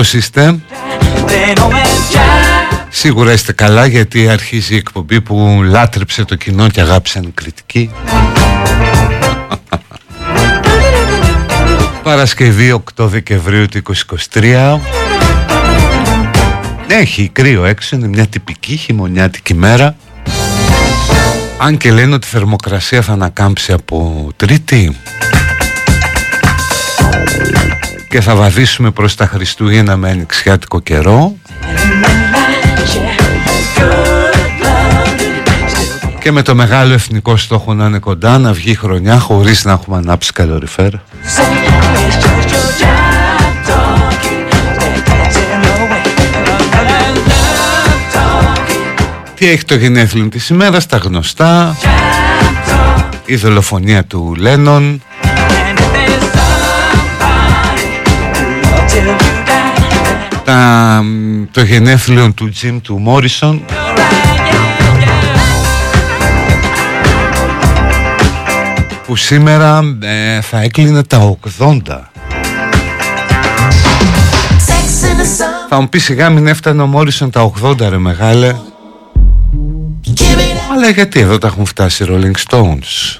Πώς είστε Σίγουρα είστε καλά γιατί αρχίζει η εκπομπή που λάτρεψε το κοινό και αγάπησαν κριτική Παρασκευή 8 Δεκεμβρίου του 2023 Έχει κρύο έξω, είναι μια τυπική χειμωνιάτικη μέρα. Αν και λένε ότι η θερμοκρασία θα ανακάμψει από Τρίτη και θα βαδίσουμε προς τα Χριστούγεννα με ανοιξιάτικο καιρό. Και με το μεγάλο εθνικό στόχο να είναι κοντά να βγει χρονιά χωρίς να έχουμε ανάψει καλοριφέρ Τι έχει το γενέθλιο της ημέρας, τα γνωστά. Η δολοφονία του Λένον τα, το γενέθλιο του Jim του Μόρισον. Που σήμερα ε, θα έκλεινε τα 80 Θα μου πεις σιγά μην έφτανε ο Μόρισον τα 80 ρε μεγάλε Αλλά γιατί εδώ τα έχουν φτάσει οι Rolling Stones;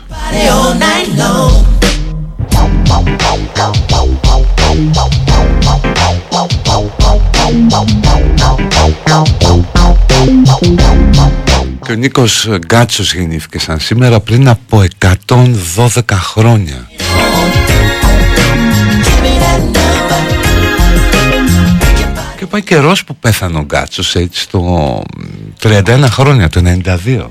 Και ο Νίκος Γκάτσος γεννήθηκε σαν σήμερα πριν από 112 χρόνια. Και πάει καιρός που πέθανε ο Γκάτσος έτσι το 31 χρόνια, το 92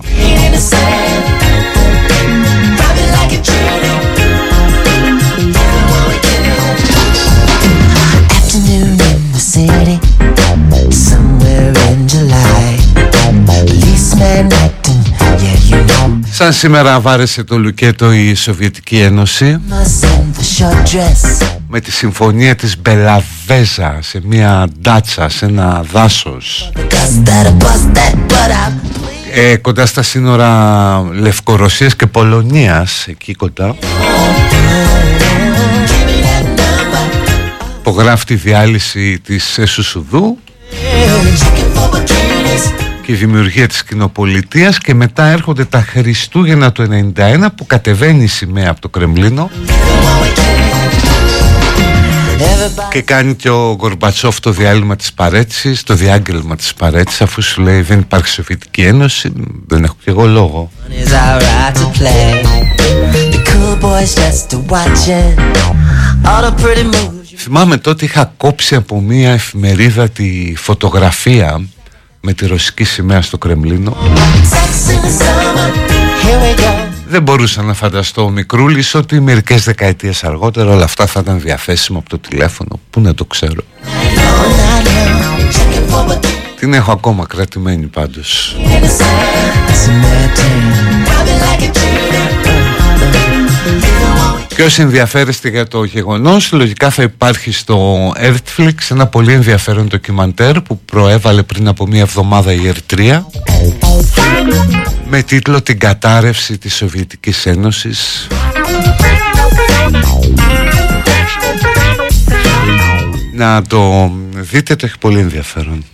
Σαν σήμερα βάρεσε το λουκέτο η Σοβιετική Ένωση με τη συμφωνία της Μπελαβέζα σε μια ντάτσα, σε ένα δάσος. Ε, κοντά στα σύνορα Λευκορωσίας και Πολωνίας εκεί κοντά υπογράφει τη διάλυση της Εσουσουδού και η δημιουργία της κοινοπολιτείας και μετά έρχονται τα Χριστούγεννα του 91 που κατεβαίνει η σημαία από το Κρεμλίνο Και κάνει και ο Γκορμπατσόφ το διάλειμμα της παρέτησης, το διάγγελμα της παρέτησης αφού σου λέει δεν υπάρχει Σοβιετική Ένωση, δεν έχω και εγώ λόγο. Θυμάμαι τότε είχα κόψει από μια εφημερίδα τη φωτογραφία με τη ρωσική σημαία στο Κρεμλίνο δεν μπορούσα να φανταστώ ο Μικρούλης ότι μερικές δεκαετίες αργότερα όλα αυτά θα ήταν διαθέσιμο από το τηλέφωνο. Πού να το ξέρω. Την έχω ακόμα κρατημένη πάντως. Και όσοι ενδιαφέρεστε για το γεγονός; Λογικά θα υπάρχει στο Earthflix ένα πολύ ενδιαφέρον ντοκιμαντέρ που προέβαλε πριν από μία εβδομάδα η Ερτρία με τίτλο «Την κατάρρευση της Σοβιετικής Ένωσης» Να το δείτε, το έχει πολύ ενδιαφέρον.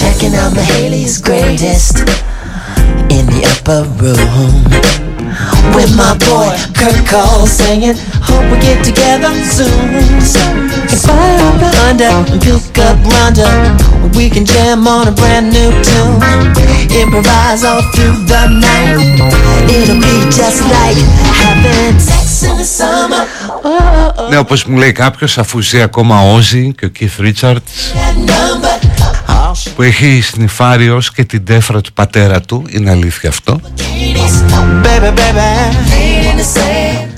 Checking out Mahaley's greatest in the upper room with my boy Kurt Cole singing. Hope we get together soon. Fire up under and pick up Rhonda. We can jam on a brand new tune. Improvise all through the night. It'll be just like having sex in the summer. Ναι, όπως μου λέει κάποιος, αφού ζει ακόμα ο Όζι και ο Keith Richards που έχει σνιφάρει ως και την τέφρα του πατέρα του είναι αλήθεια αυτό.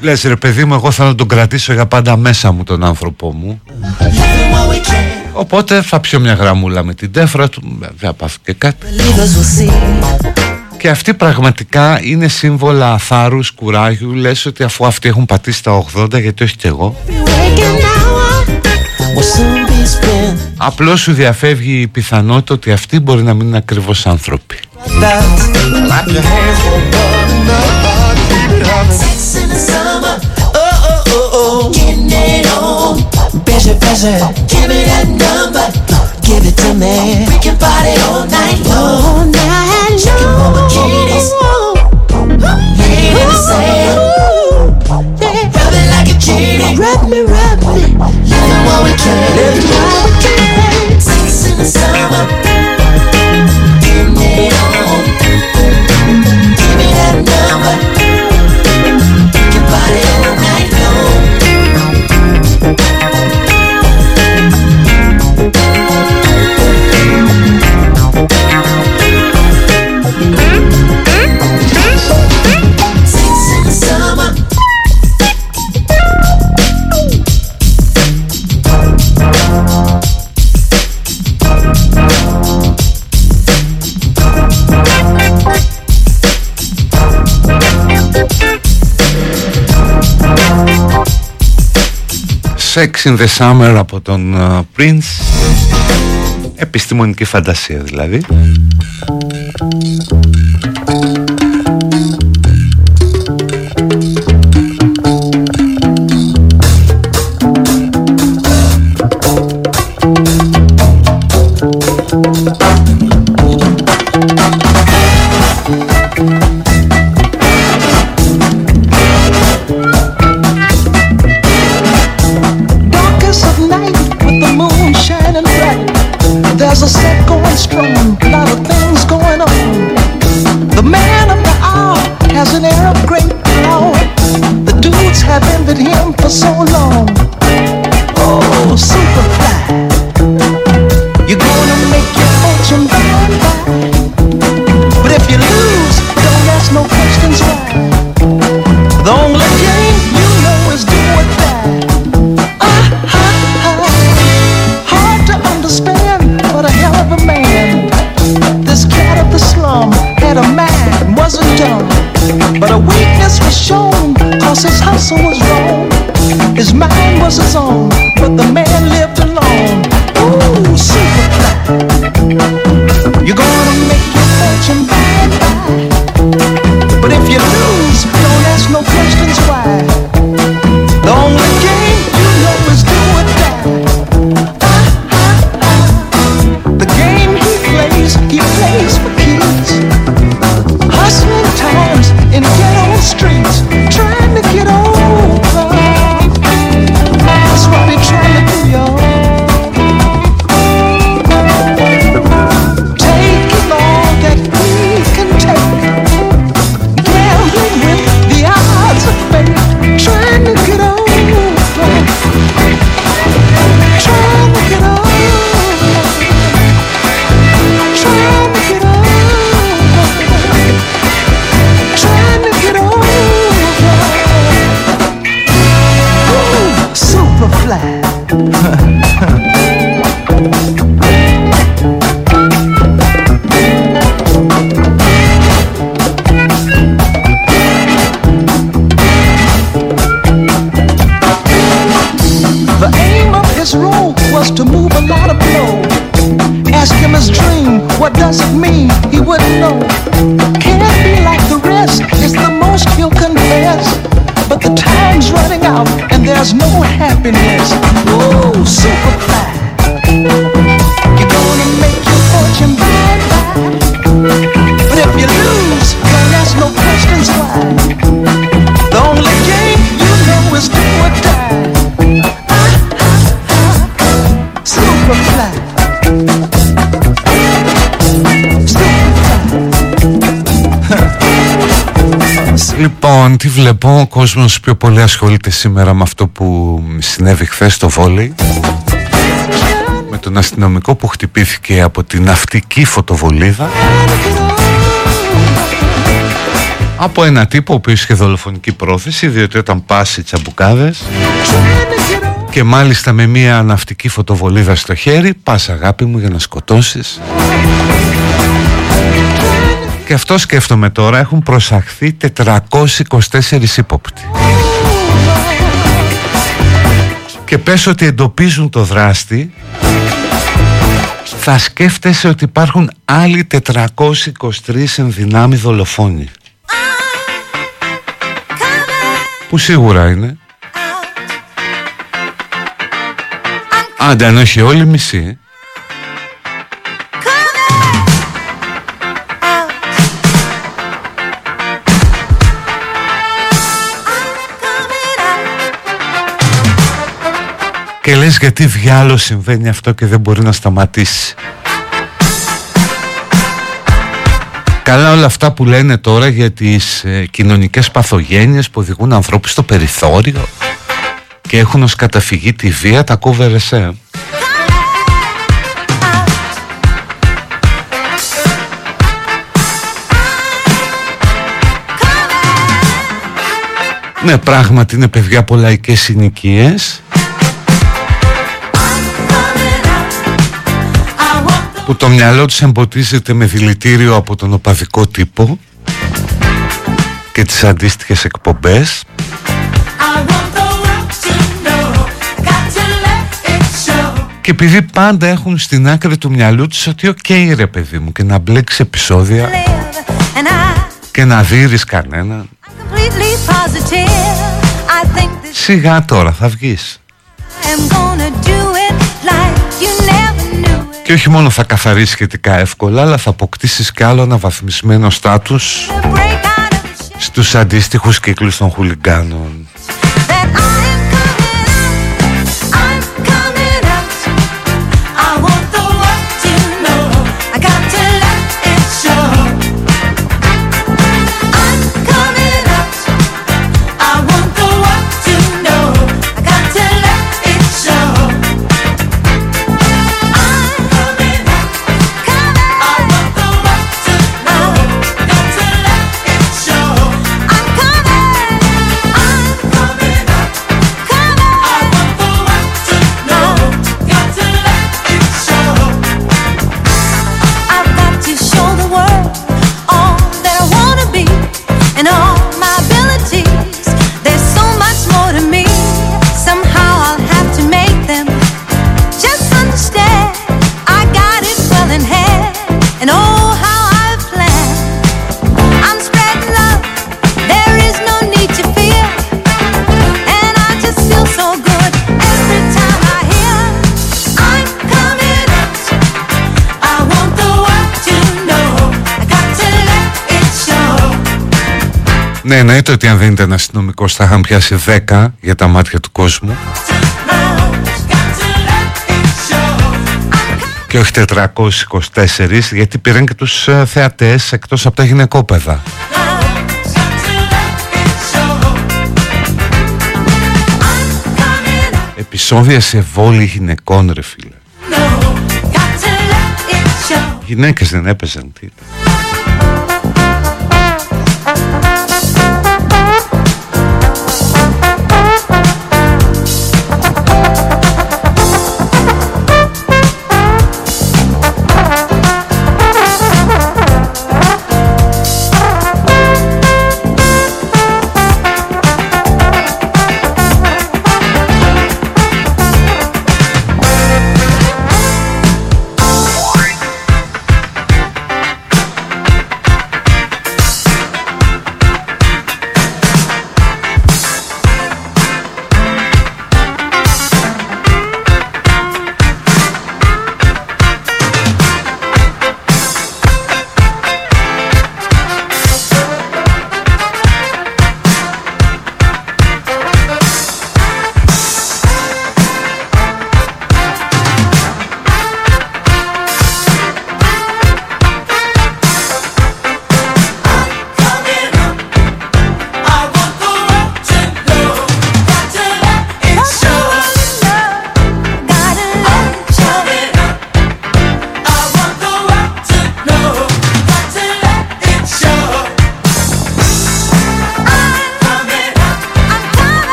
Λες ρε παιδί μου εγώ θα να τον κρατήσω για πάντα μέσα μου τον άνθρωπό μου. Οπότε θα πιω μια γραμμούλα με την τέφρα του Δεν πάθω και κάτι. Και αυτοί πραγματικά είναι σύμβολα θάρρους, κουράγιου Λες ότι αφού αυτοί έχουν πατήσει τα 80 γιατί όχι κι εγώ Απλώς σου διαφεύγει η πιθανότητα ότι αυτοί μπορεί να μην είναι ακριβώς άνθρωποι Rub me, rub me. Living while we can. Living while we can. Sex in the summer. Sex in the Summer από τον uh, Prince. Επιστημονική φαντασία δηλαδή Λοιπόν, τι βλέπω, ο κόσμος πιο πολύ ασχολείται σήμερα με αυτό που συνέβη χθες στο βόλεϊ. Με τον αστυνομικό που χτυπήθηκε από την ναυτική φωτοβολίδα. Από ένα τύπο ο οποίος είχε δολοφονική πρόθεση διότι όταν πάσει τσαμπουκάδες και μάλιστα με μια ναυτική φωτοβολίδα στο χέρι πας αγάπη μου για να σκοτώσεις και αυτό σκέφτομαι τώρα έχουν προσαχθεί 424 ύποπτοι. Και πες ότι εντοπίζουν το δράστη θα σκέφτεσαι ότι υπάρχουν άλλοι 423 ενδυνάμει δολοφόνοι. Που σίγουρα είναι. Άντε αν όχι όλοι μισή Και λες γιατί διάλο συμβαίνει αυτό και δεν μπορεί να σταματήσει Καλά όλα αυτά που λένε τώρα για τις ε, κοινωνικές παθογένειες που οδηγούν ανθρώπους στο περιθώριο και έχουν ως καταφυγή τη βία τα κούβερεσέ. Ναι, πράγματι είναι παιδιά από λαϊκές συνοικίες που το μυαλό τους εμποτίζεται με δηλητήριο από τον οπαδικό τύπο και τις αντίστοιχες εκπομπές. Και επειδή πάντα έχουν στην άκρη του μυαλού τους ότι OK okay, ρε παιδί μου και να μπλέξει επεισόδια και να δείρεις κανέναν Σιγά τώρα θα βγεις και όχι μόνο θα καθαρίσει σχετικά εύκολα αλλά θα αποκτήσεις κι άλλο αναβαθμισμένο στάτους στους αντίστοιχους κύκλους των χουλιγκάνων Ναι, εννοείται ότι αν δεν ήταν αστυνομικό θα είχαν πιάσει 10 για τα μάτια του κόσμου. Και όχι 424 γιατί πήραν και τους ε, θεατές εκτός από τα γυναικόπαιδα. Επισόδια σε βόλη γυναικών ρε φίλε. Γυναίκες δεν έπαιζαν τι από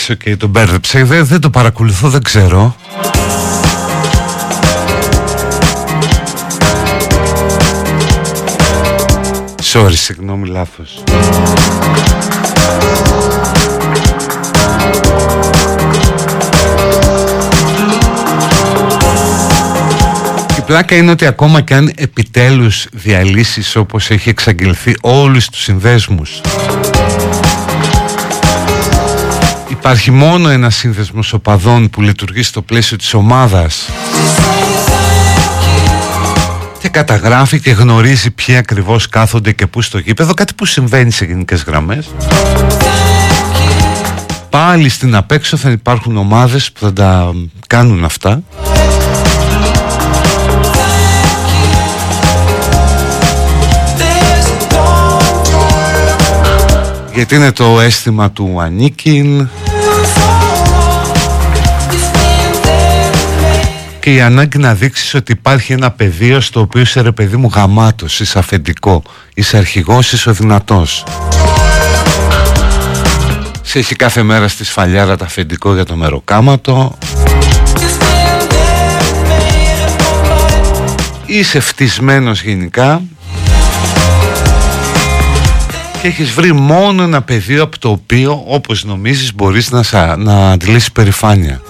Εντάξει, OK, okay, τον μπέρδεψε. Δεν, δεν το παρακολουθώ, δεν ξέρω. Sorry, συγγνώμη, λάθος. Η πλάκα είναι ότι ακόμα και αν επιτέλους διαλύσεις όπως έχει εξαγγελθεί όλους τους συνδέσμους Υπάρχει μόνο ένας σύνδεσμος οπαδών που λειτουργεί στο πλαίσιο της ομάδας. Και καταγράφει και γνωρίζει ποιοι ακριβώς κάθονται και πού στο γήπεδο κάτι που συμβαίνει σε γενικές γραμμές. Πάλι στην απέξω θα υπάρχουν ομάδες που θα τα κάνουν αυτά. Γιατί είναι το αίσθημα του ανήκειν και η ανάγκη να δείξεις ότι υπάρχει ένα πεδίο στο οποίο είσαι ρε παιδί μου γαμάτος, είσαι αφεντικό, είσαι αρχηγός, είσαι ο δυνατός. Σε έχει κάθε μέρα στη σφαλιάρα τα αφεντικό για το μεροκάματο. Είσαι φτισμένος γενικά και έχεις βρει μόνο ένα πεδίο από το οποίο όπως νομίζεις μπορείς να, να αντιλήσεις περηφάνεια.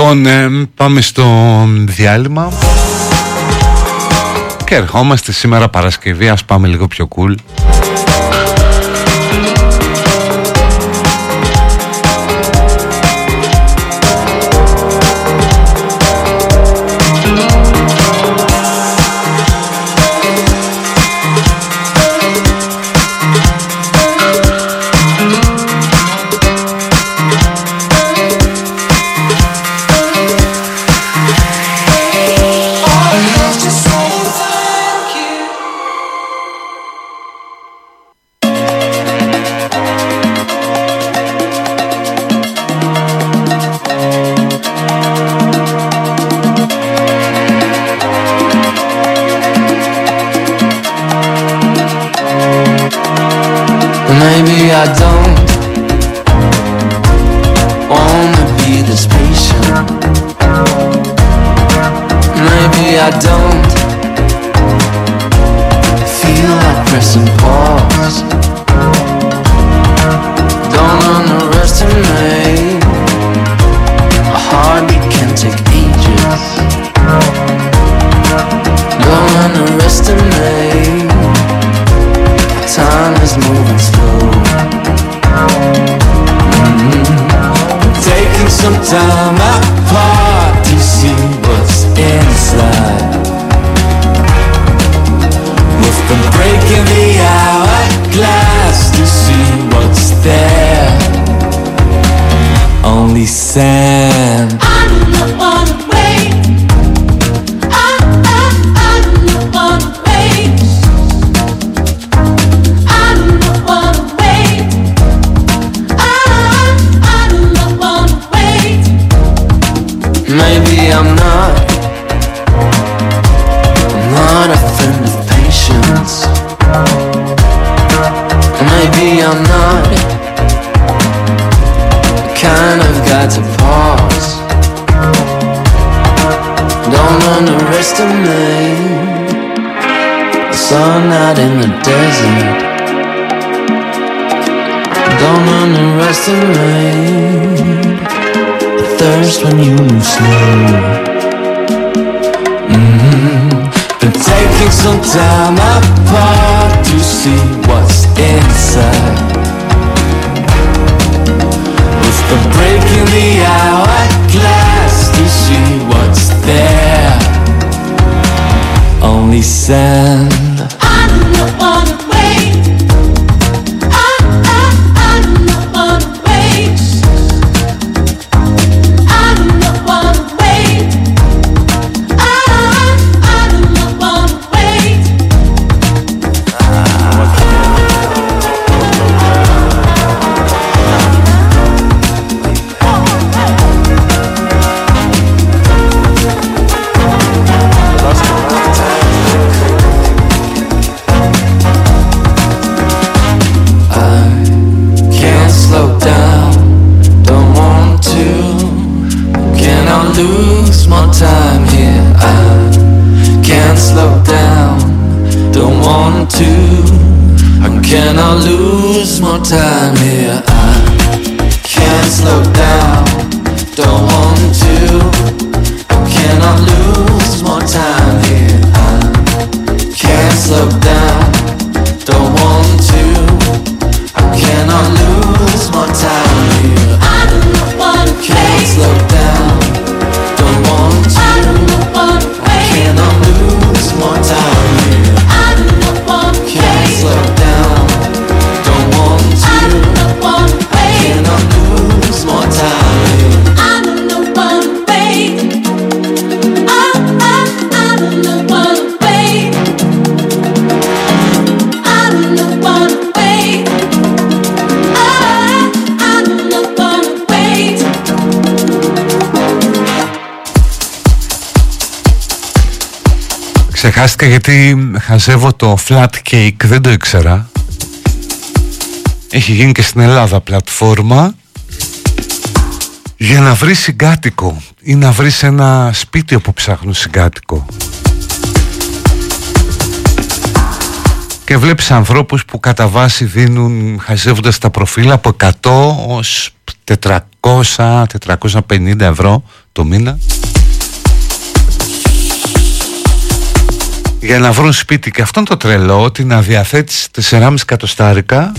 Λοιπόν, ε, πάμε στο διάλειμμα και ερχόμαστε σήμερα Παρασκευή, ας πάμε λίγο πιο cool. Γιατί χαζεύω το flat cake, δεν το ήξερα. Έχει γίνει και στην Ελλάδα πλατφόρμα για να βρεις συγκάτοικο ή να βρεις ένα σπίτι όπου ψάχνουν συγκάτοικο. Και βλέπεις ανθρώπους που κατά βάση δίνουν, χαζεύοντας τα προφίλ από 100 ως 400-450 ευρώ το μήνα. Για να βρουν σπίτι και αυτόν το τρελό ότι να διαθέτεις 4,5 εκατοστάρικα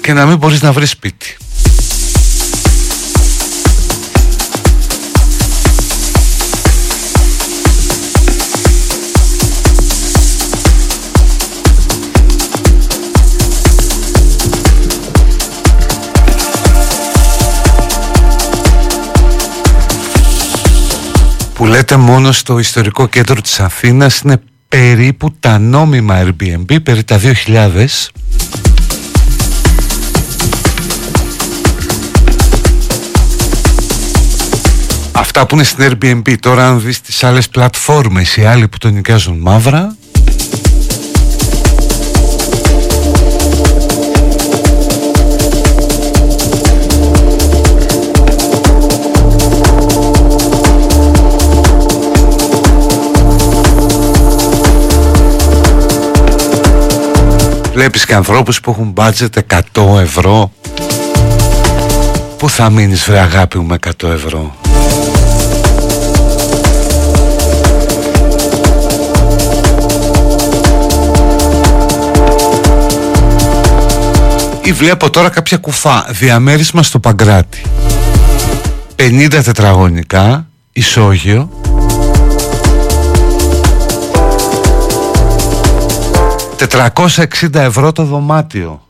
και να μην μπορείς να βρεις σπίτι. Που λέτε μόνο στο ιστορικό κέντρο της Αθήνας είναι περίπου τα νόμιμα Airbnb, περί τα 2.000 Αυτά που είναι στην Airbnb τώρα αν δεις τις άλλες πλατφόρμες οι άλλοι που τον νοικιάζουν μαύρα Βλέπεις και ανθρώπους που έχουν budget 100 ευρώ. Πού θα μείνεις βρε αγάπη μου με 100 ευρώ; Ή βλέπω τώρα κάποια κουφά Διαμέρισμα στο Παγκράτη. 50 τετραγωνικά Ισόγειο 460 ευρώ το δωμάτιο.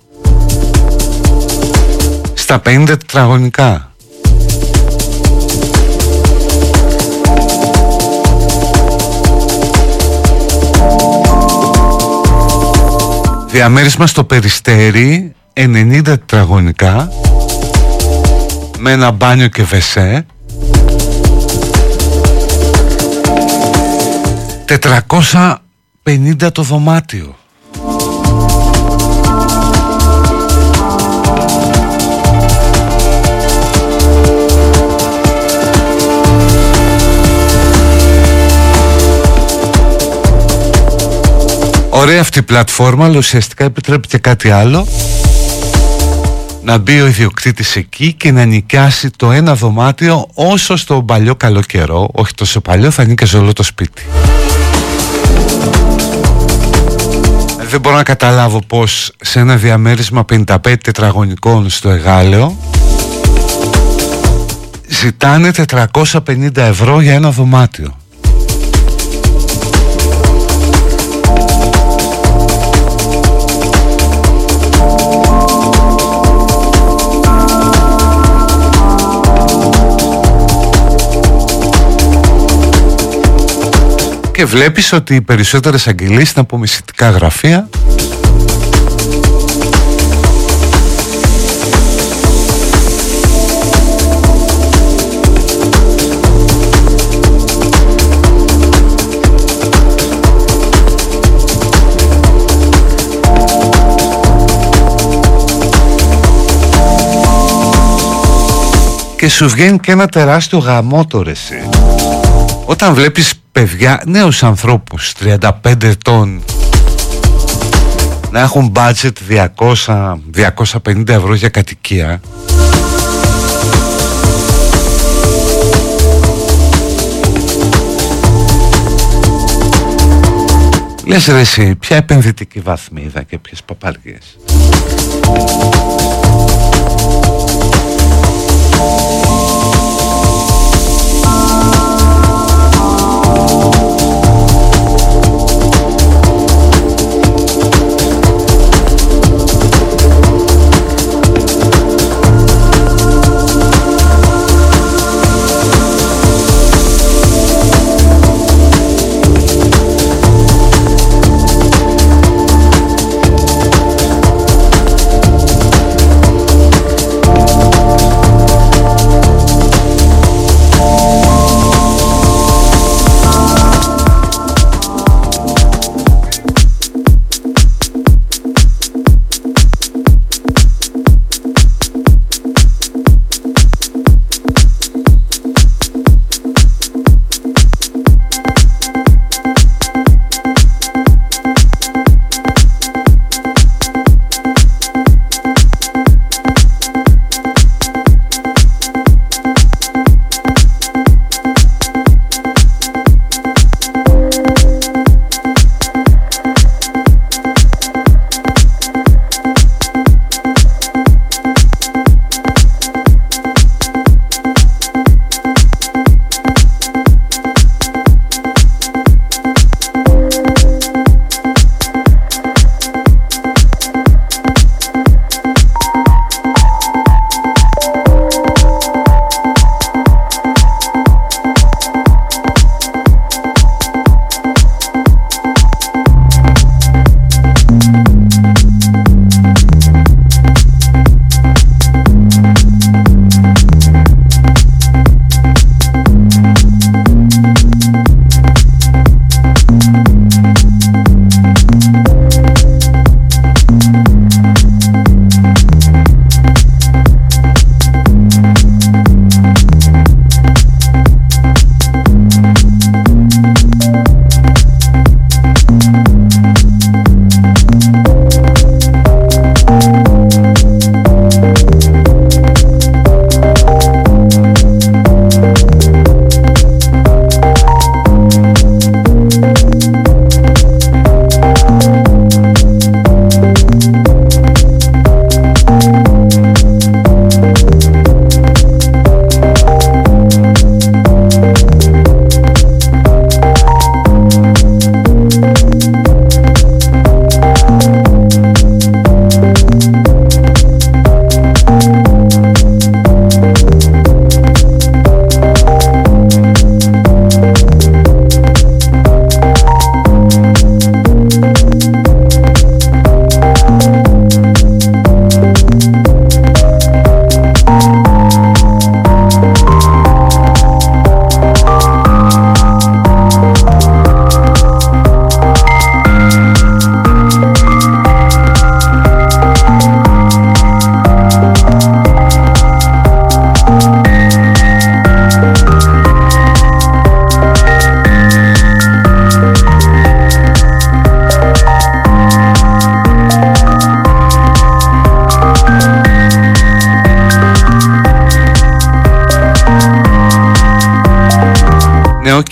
Στα 50 τετραγωνικά. Διαμέρισμα στο Περιστέρι 90 τετραγωνικά. Με ένα μπάνιο και βεσέ. 450 το δωμάτιο Ωραία αυτή η πλατφόρμα, αλλά ουσιαστικά επιτρέπει και κάτι άλλο να μπει ο ιδιοκτήτης εκεί και να νοικιάσει το ένα δωμάτιο όσο στο παλιό καλό καιρό, όχι τόσο παλιό, θα νίκαζε όλο το σπίτι. Δεν μπορώ να καταλάβω πως σε ένα διαμέρισμα 55 τετραγωνικών στο Εγάλεο ζητάνε 450 ευρώ για ένα δωμάτιο. Και βλέπεις ότι οι περισσότερες αγγελίες είναι από μισητικά γραφεία και σου βγαίνει και ένα τεράστιο γαμότο ρε εσύ. Όταν βλέπεις παιδιά, νέους ανθρώπους 35 ετών να έχουν budget 200, 250 ευρώ για κατοικία Λες ρε εσύ, ποια επενδυτική βαθμίδα και ποιες παπαργίες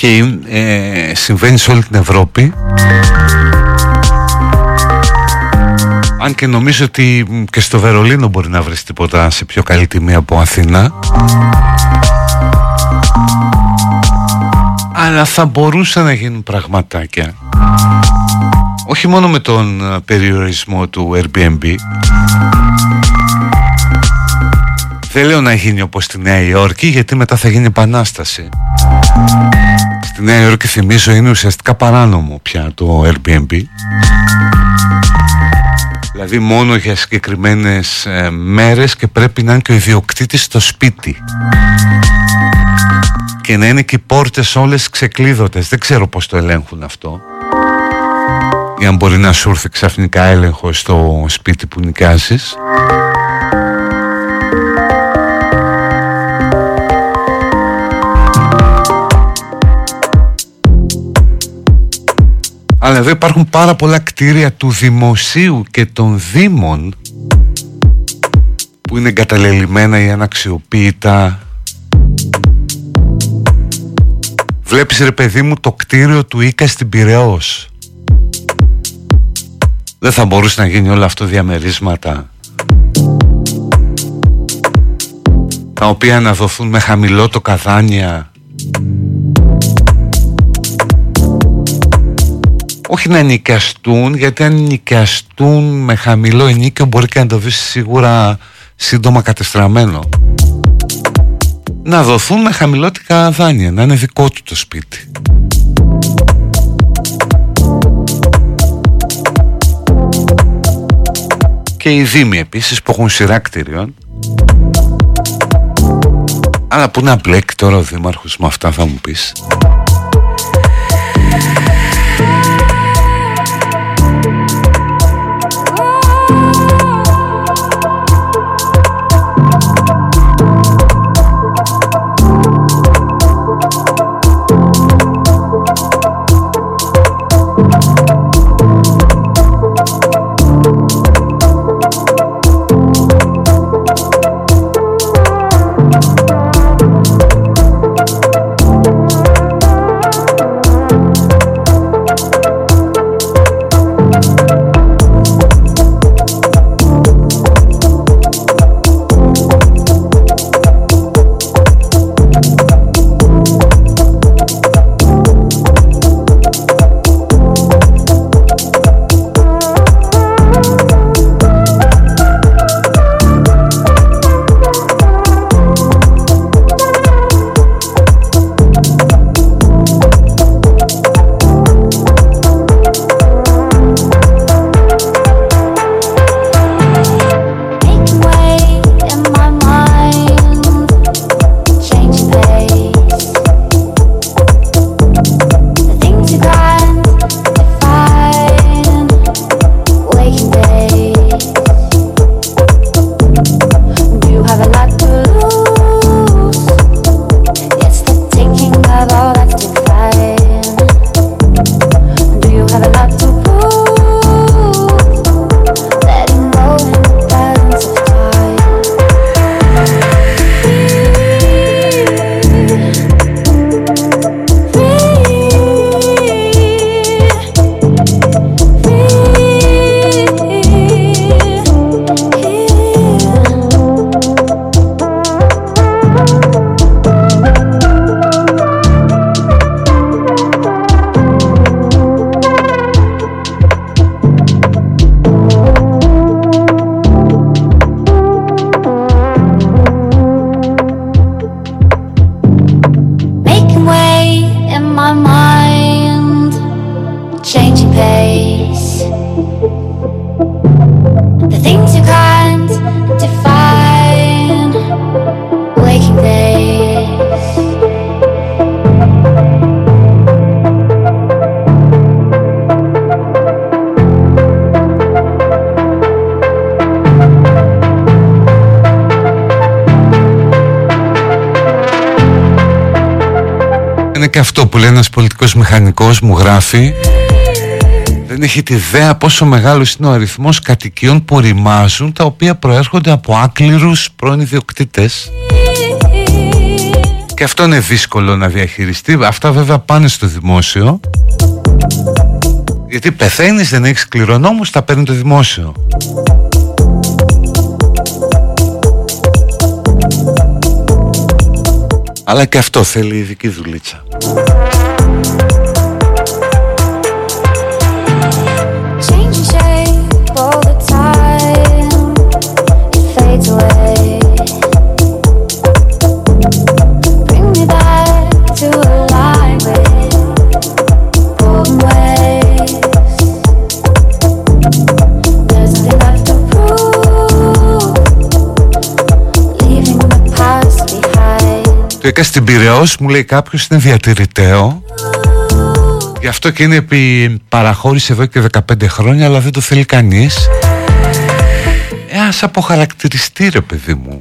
οκ, ε, συμβαίνει σε όλη την Ευρώπη. Αν και νομίζω ότι και στο Βερολίνο μπορεί να βρεις τίποτα σε πιο καλή τιμή από Αθήνα. Αλλά θα μπορούσαν να γίνουν πραγματάκια. Όχι μόνο με τον ε, περιορισμό του Airbnb. Δεν λέω να γίνει όπως στη Νέα Υόρκη γιατί μετά θα γίνει επανάσταση Στη Νέα Υόρκη θυμίζω είναι ουσιαστικά παράνομο πια το Airbnb Δηλαδή μόνο για συγκεκριμένες ε, μέρες και πρέπει να είναι και ο ιδιοκτήτης στο σπίτι και να είναι και οι πόρτες όλες ξεκλείδωτες. Δεν ξέρω πώς το ελέγχουν αυτό. Ή αν μπορεί να σου έρθει ξαφνικά έλεγχος στο σπίτι που νοικιάζεις. Αλλά εδώ υπάρχουν πάρα πολλά κτίρια του δημοσίου και των δήμων που είναι εγκαταλελειμμένα ή αναξιοποίητα. Βλέπεις ρε παιδί μου το κτίριο του Ίκα στην Πυραιός. Δεν θα μπορούσε να γίνει όλο αυτό διαμερίσματα τα οποία να δοθούν με χαμηλό το καδάνια όχι να νοικιαστούν γιατί αν νοικιαστούν με χαμηλό ενίκιο μπορεί και να το βρεις σίγουρα σύντομα κατεστραμμένο. Να δοθούν με χαμηλότερα δάνεια να είναι δικό του το σπίτι. Και οι δήμοι επίσης που έχουν σειρά κτηριών αλλά που να μπλέκει τώρα ο δήμαρχος με αυτά θα μου πεις The things you can't define, waking days. Είναι και αυτό που λέει ένας πολιτικός μηχανικός μου γράφει Δεν έχετε ιδέα πόσο μεγάλος είναι ο αριθμός κατοικιών που ρημάζουν τα οποία προέρχονται από άκληρους πρώην ιδιοκτήτες Και αυτό είναι δύσκολο να διαχειριστεί. Αυτά βέβαια πάνε στο δημόσιο. Γιατί πεθαίνεις, δεν έχεις κληρονόμους, τα παίρνει το δημόσιο. Αλλά και αυτό θέλει ειδική δουλίτσα. Το έκα στην Πειραιώς μου λέει κάποιος είναι διατηρηταίο Γι' αυτό και είναι επί παραχώρηση εδώ και 15 χρόνια αλλά δεν το θέλει κανείς. Ε, ας αποχαρακτηριστεί ρε παιδί μου.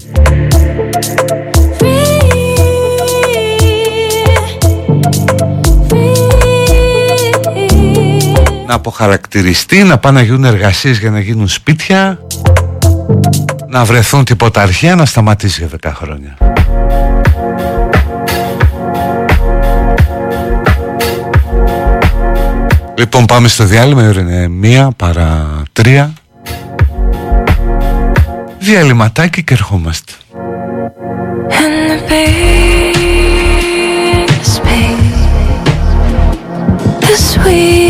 Να αποχαρακτηριστεί, να πάνε να γίνουν εργασίες για να γίνουν σπίτια Να βρεθούν τυποταρχία, να σταματήσει για 10 χρόνια Λοιπόν πάμε στο διάλειμμα, η ώρα είναι μία παρά τρία. Διαλυματάκι και ερχόμαστε. And the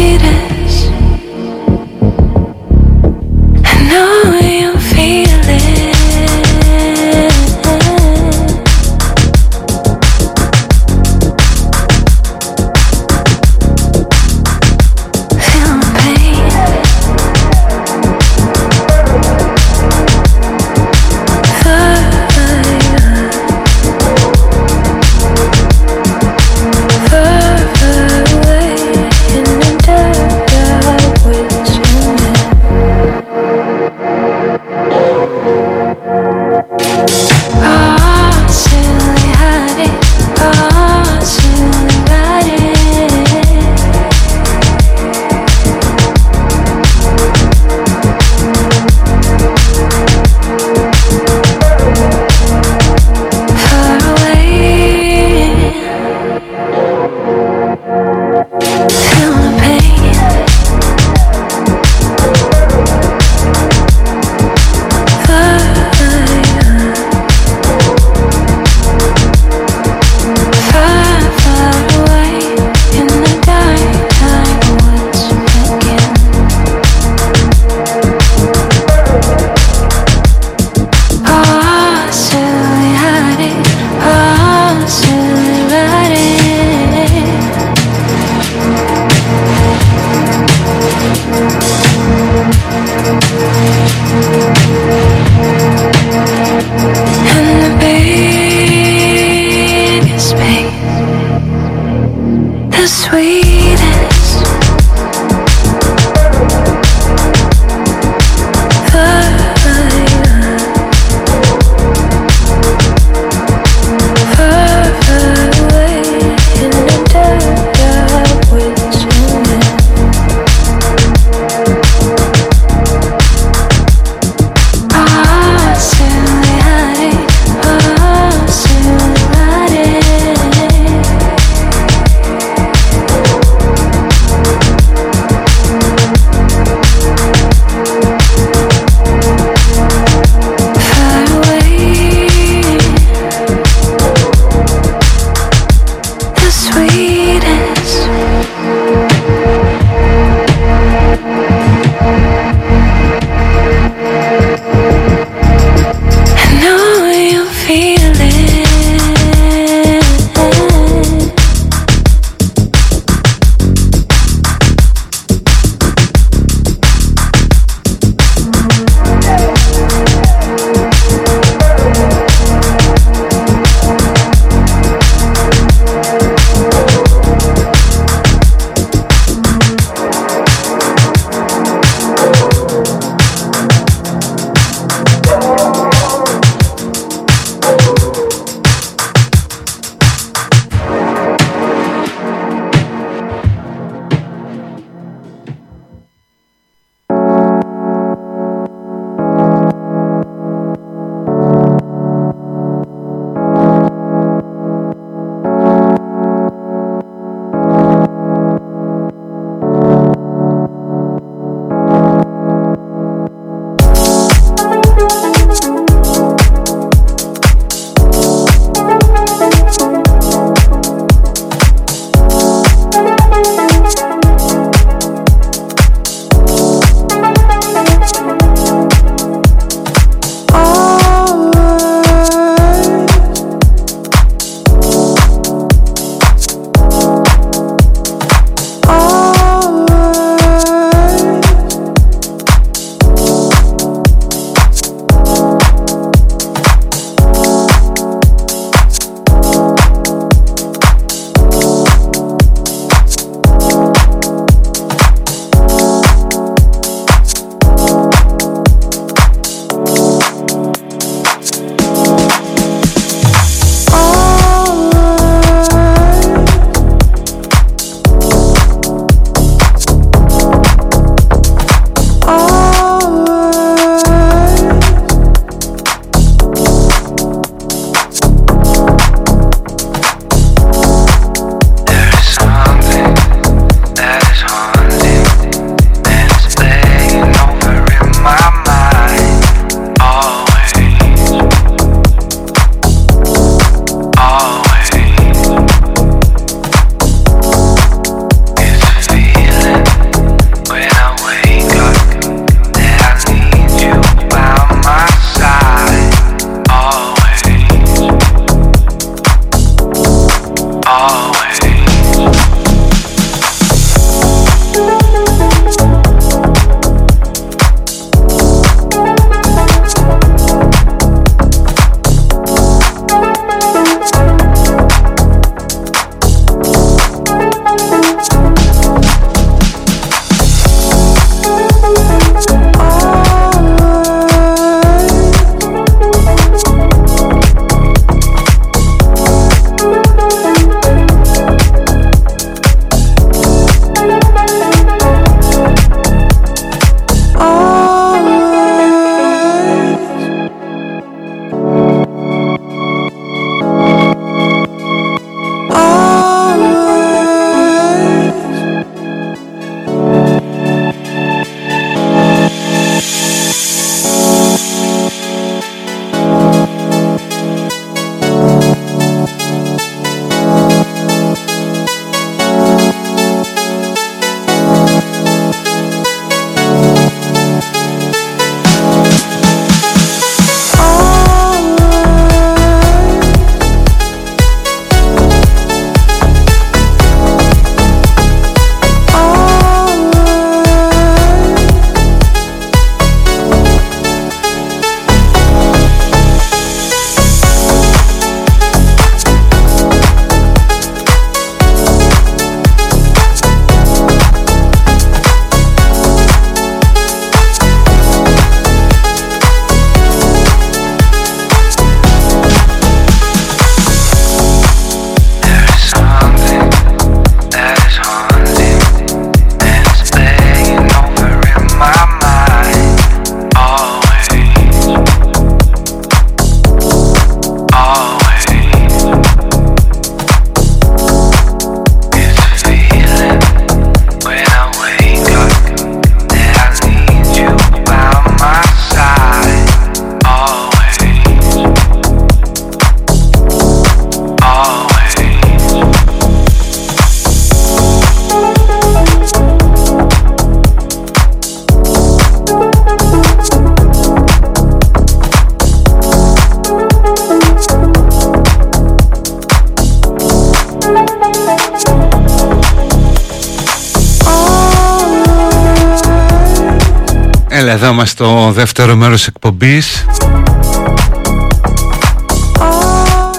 στο δεύτερο μέρος εκπομπής.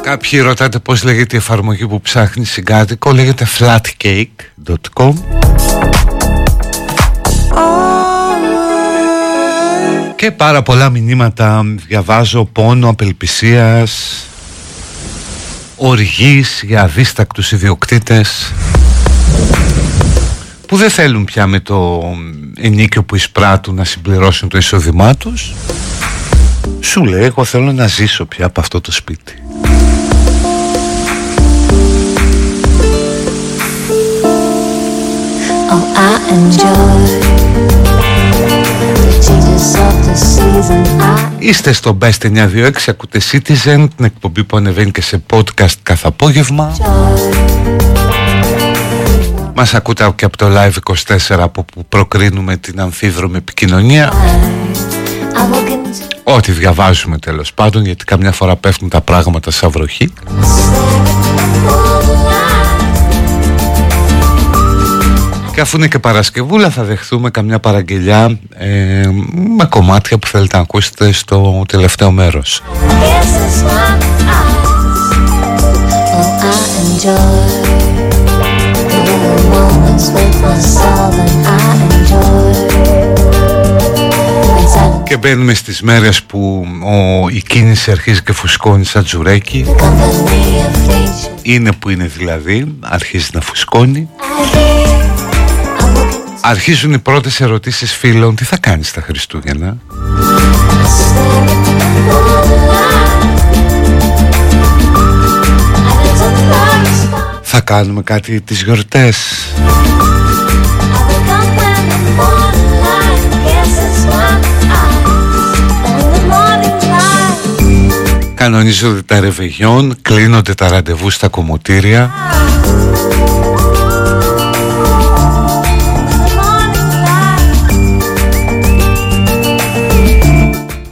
Κάποιοι ρωτάτε πώς λέγεται η εφαρμογή που ψάχνει συγκάτοικο. Λέγεται flatcake.com Και πάρα πολλά μηνύματα. Διαβάζω πόνο απελπισίας Οργής για αδίστακτους ιδιοκτήτες που δεν θέλουν πια με το ενίκιο που εισπράττουν να συμπληρώσουν το εισόδημά τους. Σου λέει εγώ θέλω να ζήσω πια από αυτό το σπίτι Oh, I enjoy the changes of the season. I Είστε στο Best 926 ακούτε Citizen την εκπομπή που ανεβαίνει και σε podcast κάθε απόγευμα Μας ακούτε και από το Live 24 από που προκρίνουμε την αμφίδρομη επικοινωνία. I walk into Ό,τι διαβάζουμε τέλος πάντων γιατί καμιά φορά πέφτουν τα πράγματα σαν βροχή. Και αφού είναι και Παρασκευούλα θα δεχθούμε καμιά παραγγελιά ε, με κομμάτια που θέλετε να ακούσετε στο τελευταίο μέρος. Guess Και μπαίνουμε στις μέρες που ο, η κίνηση αρχίζει και φουσκώνει σαν τζουρέκι. company of nature. Είναι που είναι δηλαδή, αρχίζει να φουσκώνει. I hear I walk into Αρχίζουν οι πρώτες ερωτήσεις φίλων, τι θα κάνεις τα Χριστούγεννα; Θα κάνουμε κάτι τις γιορτές. Κανονίζονται τα ρεβεγιόν, κλείνονται τα ραντεβού στα κομμωτήρια.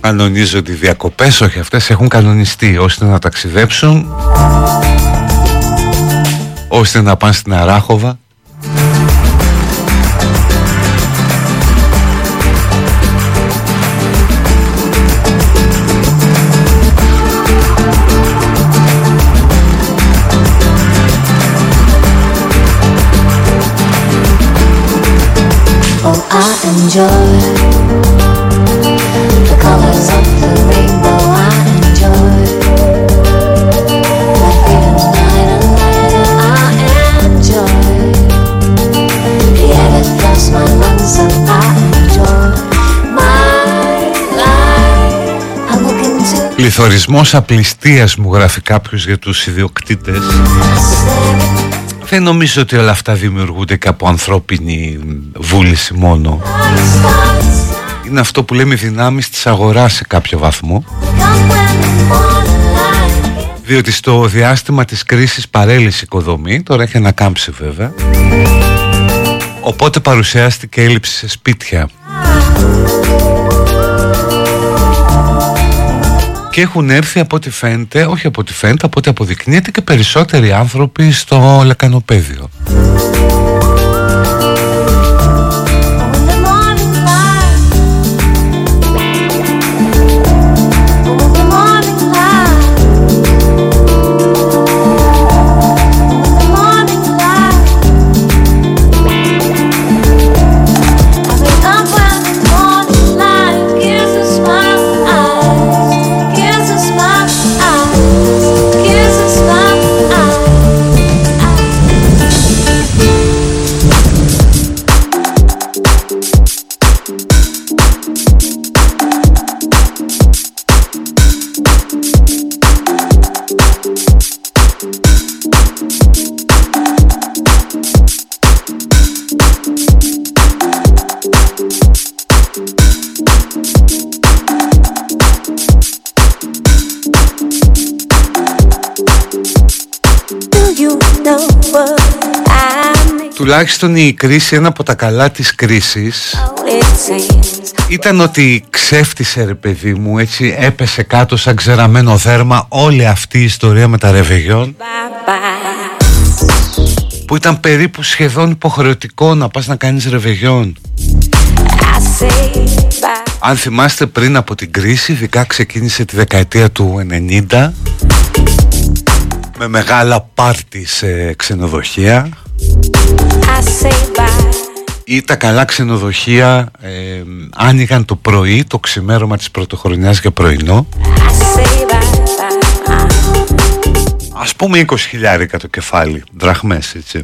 Κανονίζονται οι διακοπές, όχι αυτές έχουν κανονιστεί ώστε να ταξιδέψουν ώστε να πάνε στην Αράχοβα. Oh, I enjoy Πληθωρισμός απληστίας μου γράφει κάποιος για τους ιδιοκτήτες. Δεν νομίζω ότι όλα αυτά δημιουργούνται και από ανθρώπινη βούληση μόνο. Είναι αυτό που λέμε δυνάμεις της αγοράς σε κάποιο βαθμό. Διότι στο διάστημα της κρίσης παρέλυσε η οικοδομή Τώρα έχει ανακάμψει βέβαια. Οπότε παρουσιάστηκε έλλειψη σε σπίτια Και έχουν έρθει από ό,τι φαίνεται, όχι από ό,τι φαίνεται, από ό,τι αποδεικνύεται και περισσότεροι άνθρωποι στο λεκανοπέδιο. Τουλάχιστον η κρίση, ένα από τα καλά της κρίσης It seems ήταν ότι ξέφτισε ρε παιδί μου, έτσι έπεσε κάτω σαν ξεραμένο δέρμα όλη αυτή η ιστορία με τα ρεβεγιόν bye bye. που ήταν περίπου σχεδόν υποχρεωτικό να πας να κάνεις ρεβεγιόν. I say bye. Αν θυμάστε πριν από την κρίση, ειδικά ξεκίνησε τη δεκαετία του 90 με μεγάλα πάρτι σε ξενοδοχεία I say bye. Ή τα καλά ξενοδοχεία ε, άνοιγαν το πρωί, το ξημέρωμα της πρωτοχρονιάς για πρωινό. I say bye bye. Ας πούμε 20 χιλιάρικα το κεφάλι, δραχμές έτσι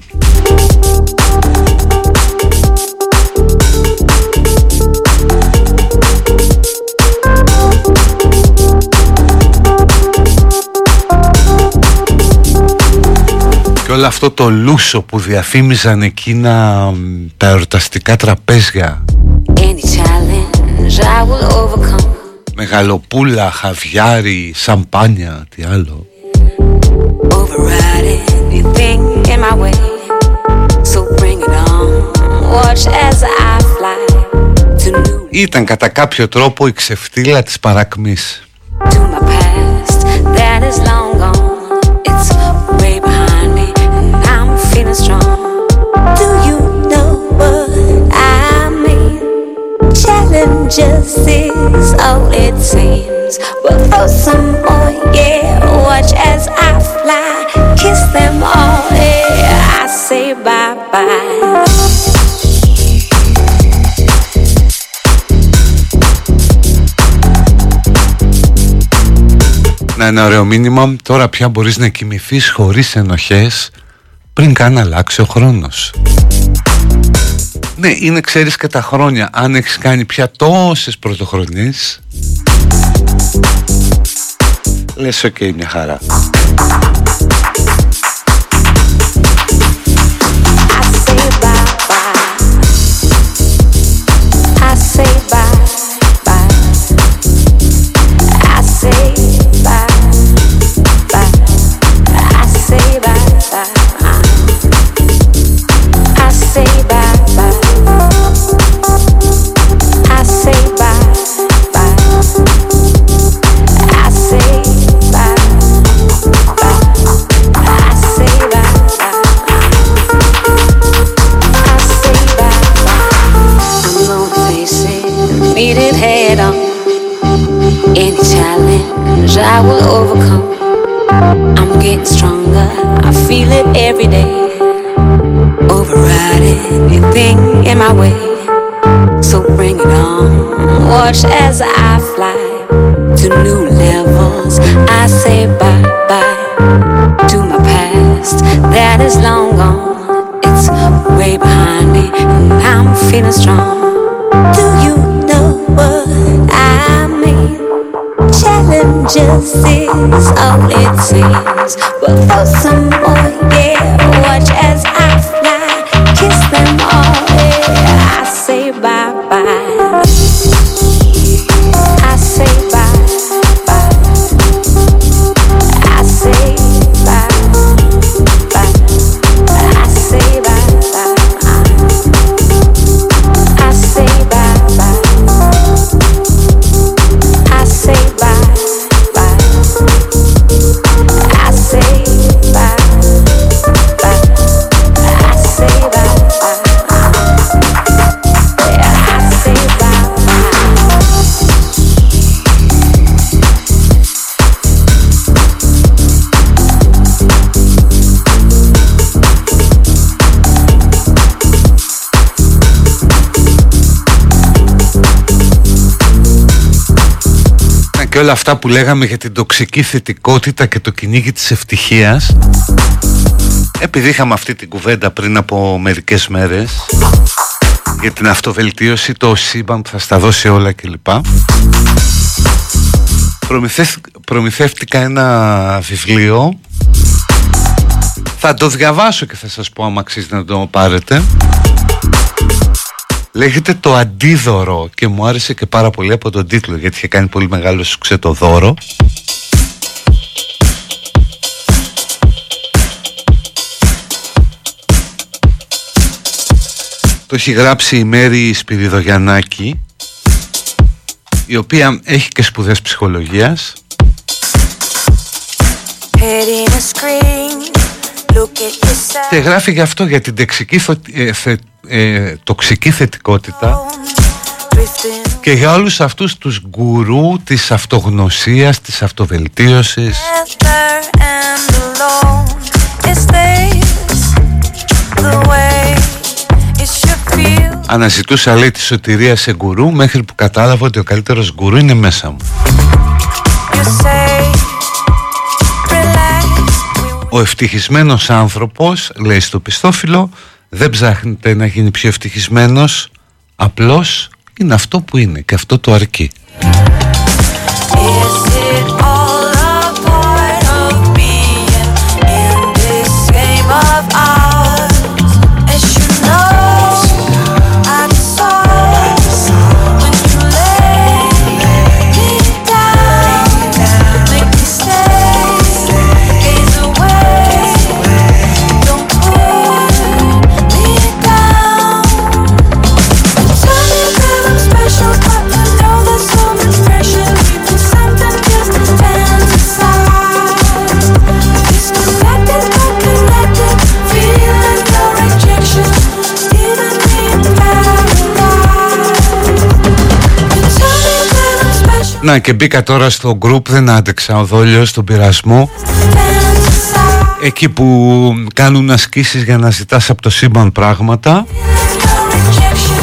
όλο αυτό το λούσο που διαφήμιζαν εκείνα τα ερωταστικά τραπέζια. Μεγαλοπούλα, χαβιάρι, σαμπάνια, τι άλλο. Ήταν κατά κάποιο τρόπο η ξεφτύλα της παρακμής. Watch as I. Kiss them all. Να ωραίο μήνυμα τώρα πια μπορείς να κοιμηθείς χωρίς ενοχές πριν καν αλλάξει ο χρόνος. Ναι, είναι ξέρεις και τα χρόνια. Αν έχεις κάνει πια τόσες πρωτοχρονιές Λες οκ μια χαρά I will overcome. I'm getting stronger, I feel it every day. Override anything in my way. So bring it on, watch as I fly to new levels. I say bye bye to my past that is long gone. It's way behind me, and I'm feeling strong. Do you Challenges is all it seems, but for some more, yeah. Watch as I fly, kiss them all, yeah. I say bye bye. Όλα αυτά που λέγαμε για την τοξική θετικότητα και το κυνήγι της ευτυχίας επειδή είχαμε αυτή την κουβέντα πριν από μερικές μέρες για την αυτοβελτίωση, το σύμπαν που θα στα δώσει όλα κλπ. Προμηθεύτ- Προμηθεύτηκα ένα βιβλίο Θα το διαβάσω και θα σας πω άμα αξίζει να το πάρετε Λέγεται το αντίδωρο και μου άρεσε και πάρα πολύ από τον τίτλο γιατί είχε κάνει πολύ μεγάλο σουξέ το δώρο Το έχει γράψει η Μέρη Σπυριδογιαννάκη η οποία έχει και σπουδές ψυχολογίας Head in a screen, look at yourself. και γράφει γι' αυτό για την τεξική, θο- ε, θε- ε, τοξική θετικότητα Drifting drifting Και για όλους αυτούς τους γκουρού της αυτογνωσίας, της αυτοβελτίωσης together and alone. Is this the way it should feel? Αναζητούσα λέει τη σωτηρία σε γκουρού μέχρι που κατάλαβα ότι ο καλύτερος γκουρού είναι μέσα μου You say, relax. We Ο ευτυχισμένος άνθρωπος, λέει στο πιστόφυλλο, δεν ψάχνεται να γίνει πιο ευτυχισμένος, απλώς είναι αυτό που είναι και αυτό το αρκεί. Να και μπήκα τώρα στο group, δεν άντεξα. Ο δόλιος στον πειρασμό. Fantasize. Εκεί που κάνουν ασκήσεις για να ζητάς από το σύμπαν πράγματα. Feeling your rejection,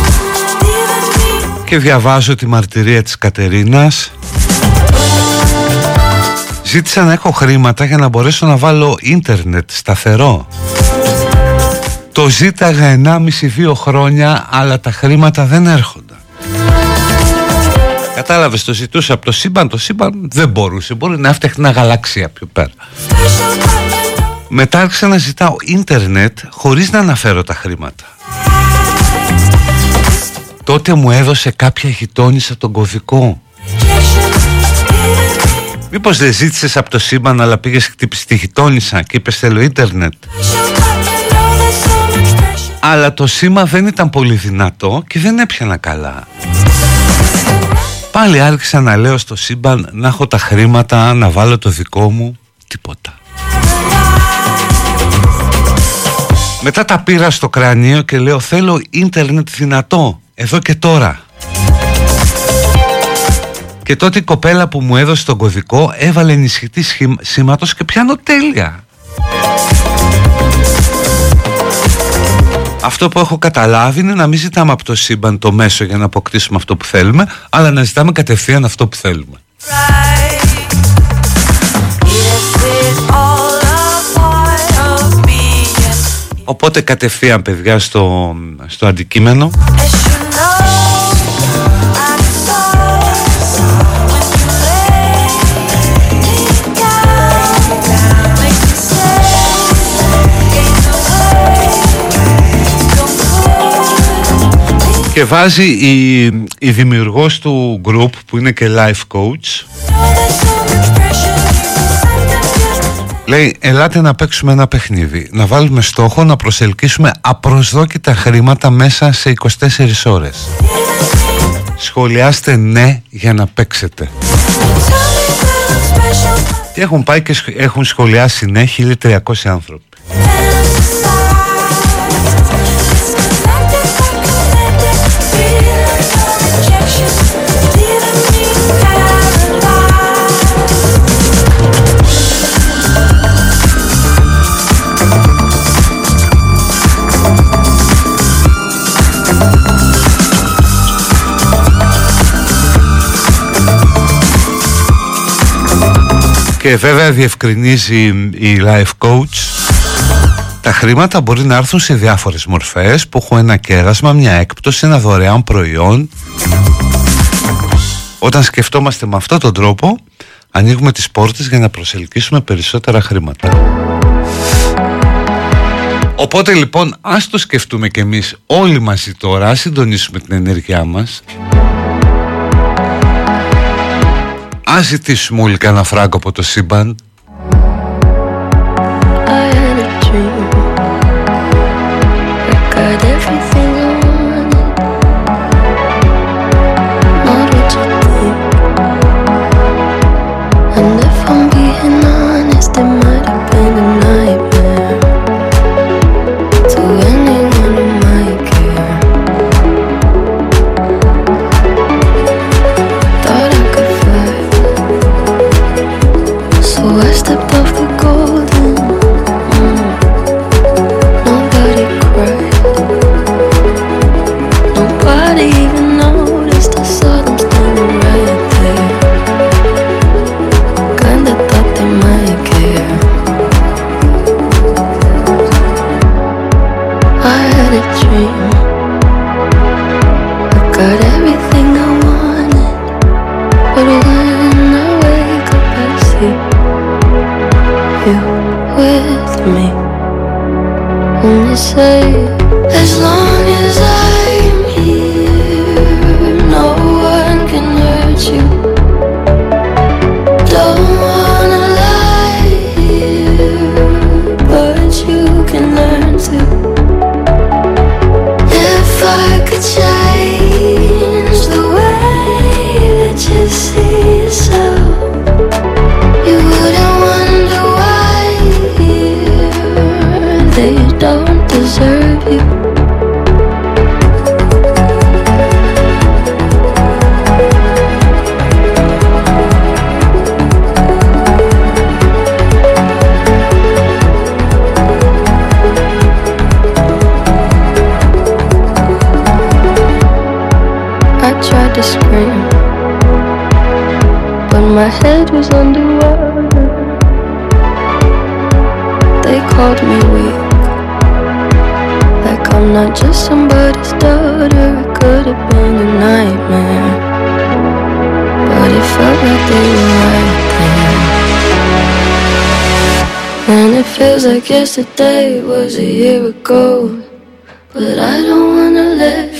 leaving me Και διαβάζω τη μαρτυρία της Κατερίνας. Ζήτησα να έχω χρήματα για να μπορέσω να βάλω ίντερνετ σταθερό. Το ζήταγα 1,5-2 χρόνια αλλά τα χρήματα δεν έρχονταν Κατάλαβες το ζητούσα από το σύμπαν Το σύμπαν δεν μπορούσε. Μπορεί να έφτιαχνε ένα γαλαξία πιο πέρα. Special, but I know. Μετά άρχισα να ζητάω ίντερνετ χωρίς να αναφέρω τα χρήματα. Τότε μου έδωσε κάποια γειτόνισσα τον κωδικό. Μήπως δεν ζήτησες από το σύμπαν αλλά πήγες χτύπησες τη γειτόνισσα και είπες θέλω ίντερνετ Αλλά το σήμα δεν ήταν πολύ δυνατό και δεν έπιανα καλά Πάλι άρχισα να λέω στο σύμπαν να έχω τα χρήματα, να βάλω το δικό μου, τίποτα. Μετά τα πήρα στο κρανίο και λέω θέλω ίντερνετ δυνατό, εδώ και τώρα Και τότε η κοπέλα που μου έδωσε τον κωδικό έβαλε ενισχυτή σχήμα- σήματος και πιάνω τέλεια Αυτό που έχω καταλάβει είναι να μην ζητάμε από το σύμπαν το μέσο για να αποκτήσουμε αυτό που θέλουμε, αλλά να ζητάμε κατευθείαν αυτό που θέλουμε. Οπότε κατευθείαν παιδιά στο, στο αντικείμενο και βάζει η, η δημιουργός του group που είναι και life coach Λέει, ελάτε να παίξουμε ένα παιχνίδι. Να βάλουμε στόχο να προσελκύσουμε απροσδόκητα χρήματα μέσα σε 24 ώρες. Σχολιάστε ναι για να παίξετε. Και έχουν πάει και σχ- έχουν σχολιάσει ναι 1300 άνθρωποι. Και βέβαια διευκρινίζει η life coach τα χρήματα μπορεί να έρθουν σε διάφορες μορφές που έχουν ένα κέρασμα, μια έκπτωση, ένα δωρεάν προϊόν. Όταν σκεφτόμαστε με αυτόν τον τρόπο, ανοίγουμε τις πόρτες για να προσελκύσουμε περισσότερα χρήματα. Οπότε λοιπόν, ας το σκεφτούμε κι εμείς όλοι μαζί τώρα, ας συντονίσουμε την ενέργειά μας. Ας ζητήσουμε όλοι κανένα φράγκο από το σύμπαν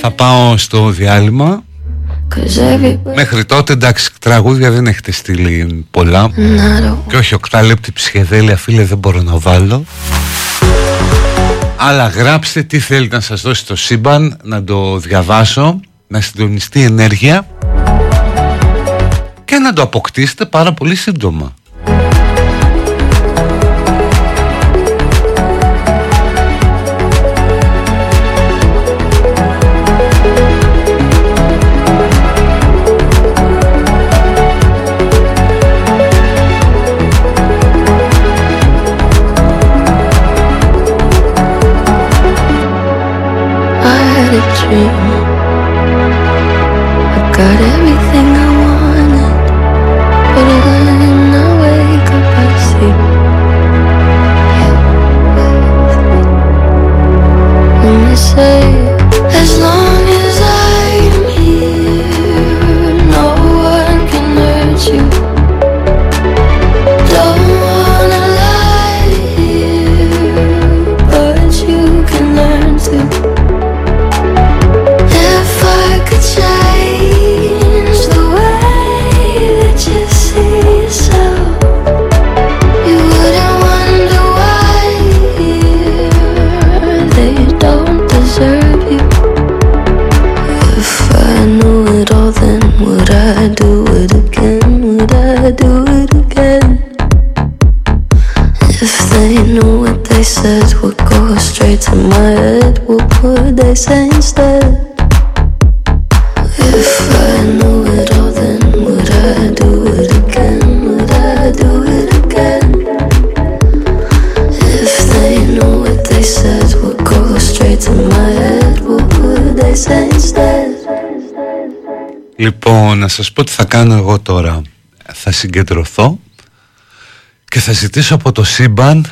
Θα πάω στο διάλειμμα. Μέχρι τότε εντάξει τραγούδια δεν έχετε στείλει πολλά. Και όχι οκτάλεπτη ψυχεδέλεια φίλε δεν μπορώ να βάλω. Αλλά γράψτε τι θέλετε να σας δώσει το σύμπαν Να το διαβάσω Να συντονιστεί ενέργεια Και να το αποκτήσετε πάρα πολύ σύντομα. Λοιπόν, να σας πω τι θα κάνω εγώ τώρα. Θα συγκεντρωθώ και θα ζητήσω από το σύμπαν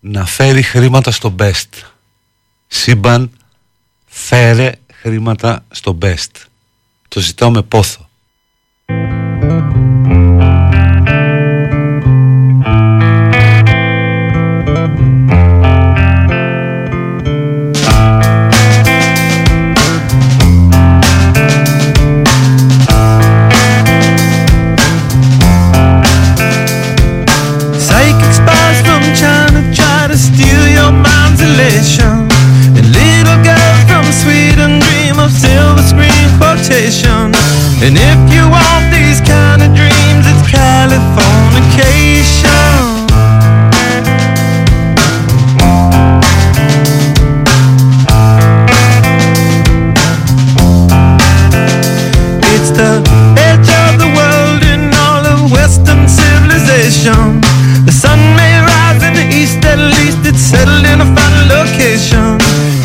να φέρει χρήματα στο best. Σύμπαν, φέρε χρήματα στο best. Το ζητάω με πόθο.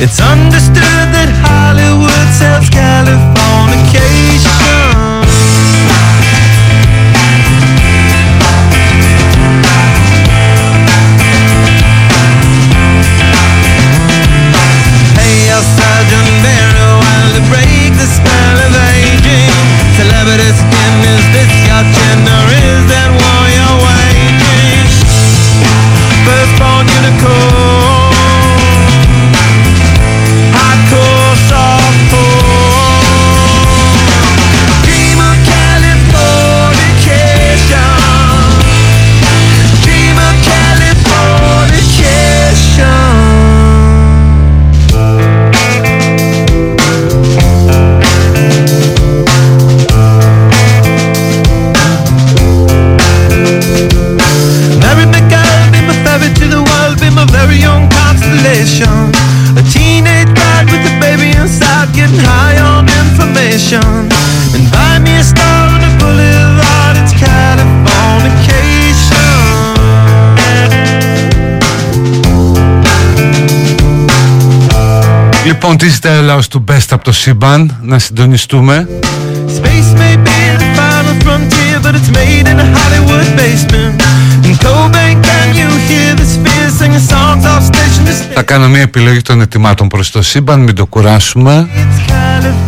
It's understood. You hear the spheres singing songs off station; To station? Θα κάνω μια επιλογή των ετοιμάτων προς το σύμπαν, μην το κουράσουμε. It's Californication.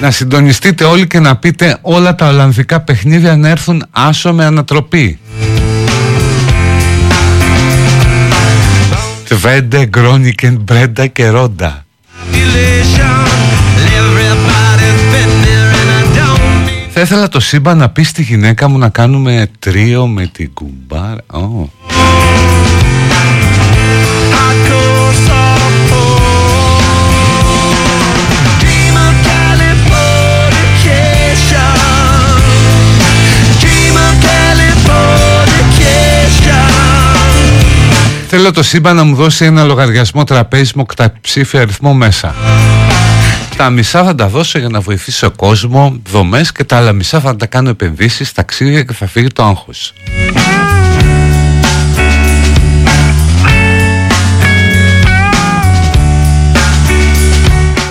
Να συντονιστείτε όλοι και να πείτε όλα τα Ολλανδικά παιχνίδια να έρθουν άσο με ανατροπή. There, and I don't mean Θα ήθελα το σύμπαν να πει στη γυναίκα μου να κάνουμε τρίο με την κουμπάρα. Θέλω το σύμπαν να μου δώσει ένα λογαριασμό τραπέζι με οκταψήφιο αριθμό μέσα. Τα μισά θα τα δώσω για να βοηθήσω κόσμο, δομές και τα άλλα μισά θα τα κάνω επενδύσεις, ταξίδια και θα φύγει το άγχος.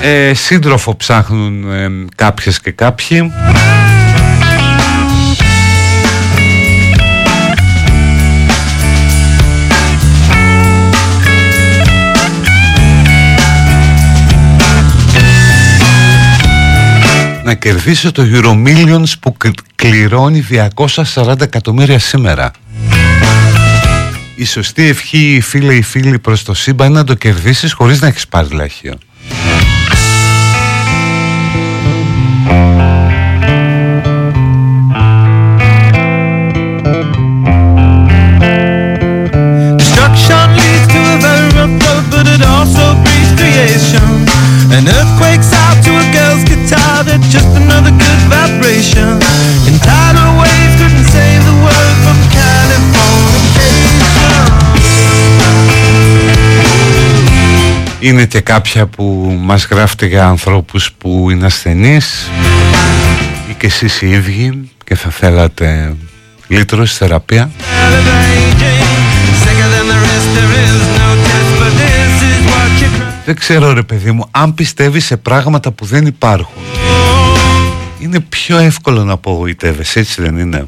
Ε, σύντροφο ψάχνουν ε, κάποιες και κάποιοι. Να κερδίσω το Euromillions που κλ- κληρώνει 240 εκατομμύρια σήμερα. Η σωστή ευχή, φίλε ή φίλοι, προς το σύμπαν είναι να το κερδίσεις χωρίς να έχεις πάρει λαχείο. Είναι και κάποια που μας γράφετε για ανθρώπους που είναι ασθενείς ή και εσείς οι ίδιοι και θα θέλατε λύτρωση, θεραπεία. Calibrating. Sicker than the rest, there is no test, but this is what you cry. Δεν ξέρω ρε παιδί μου, αν πιστεύεις σε πράγματα που δεν υπάρχουν είναι πιο εύκολο να απογοητεύεσαι, έτσι δεν είναι;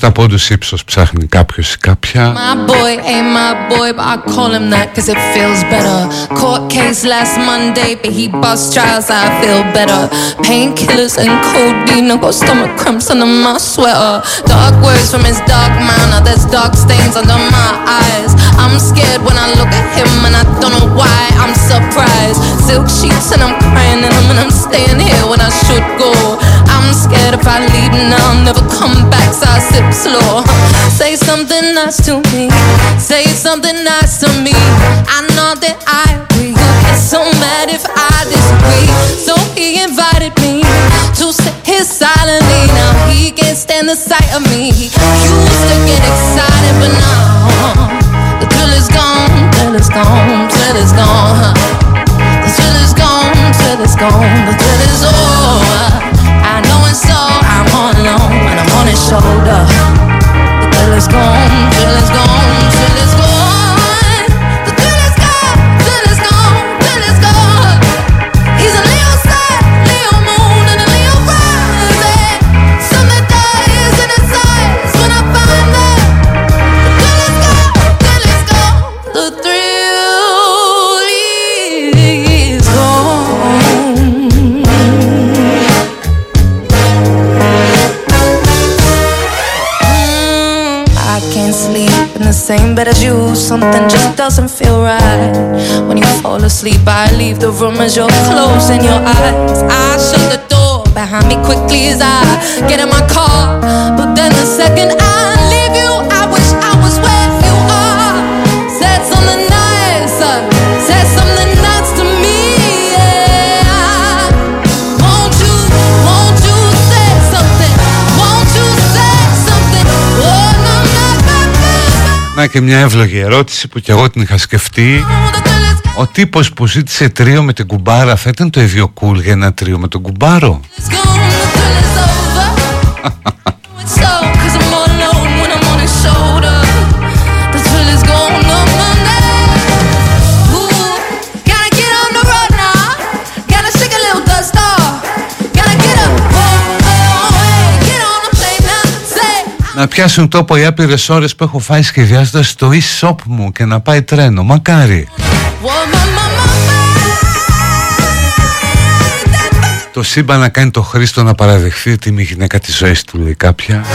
6-7 πόντους ύψος ψάχνει κάποιος ή κάποια. My boy ain't my boy, but I call him that cause it feels better. Court case last Monday, but he bust trials, I feel better. Painkillers and codeine, I got stomach cramps under my sweater. Dark words from his dark mind, now there's dark stains under my eyes. I'm scared when I look at him, and I don't know why I'm surprised. Silk sheets, and I'm crying in them, and I'm staying here when I should go. I'm scared if I leave now, I'll never come back, so I sip slow. Say something nice to me, say something nice to me. I know that I will get so mad if I disagree. So he invited me to sit here silently. Now he can't stand the sight of me. He used to get excited, but now the thrill is gone, thrill is gone, thrill is gone. The thrill is gone, thrill is gone, the thrill is over shoulder. The girl is gone, The girl is gone. Bed as you. Something just doesn't feel right. When you fall asleep, I leave the room as you're closing your eyes. I shut the door behind me quickly as I get in my car. But then the second I leave και μια εύλογη ερώτηση που κι εγώ την είχα σκεφτεί. Ο τύπος που ζήτησε τρίο με την κουμπάρα θα ήταν το ίδιο cool για ένα τρίο με τον κουμπάρο; Να πιάσουν τόπο οι άπειρες ώρες που έχω φάει σχεδιάζοντας το e-shop μου και να πάει τρένο. Μακάρι. what my mama Το σύμπαν να κάνει το Χρήστο να παραδεχθεί ότι είμαι η γυναίκα της ζωής του, λέει κάποια.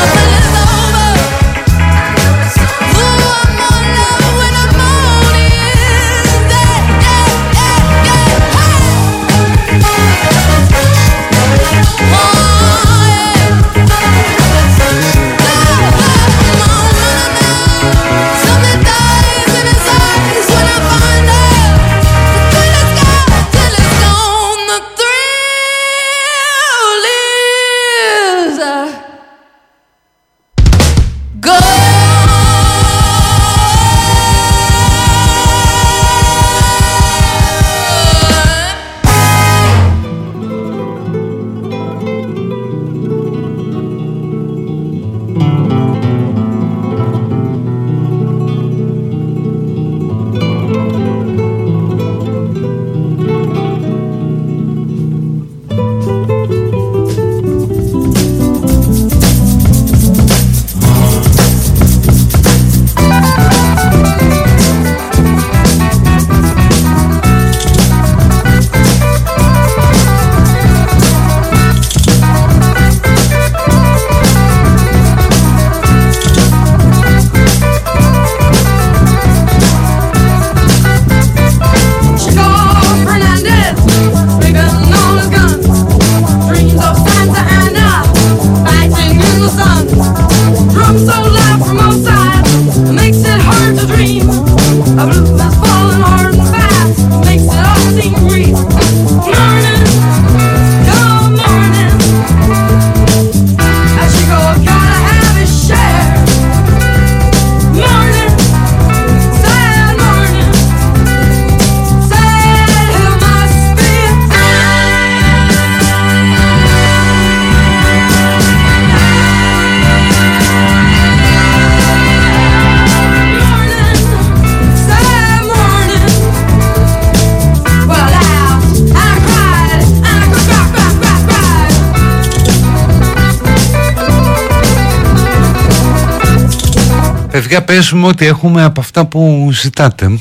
Παιδιά παίζουμε ότι έχουμε από αυτά που ζητάτε.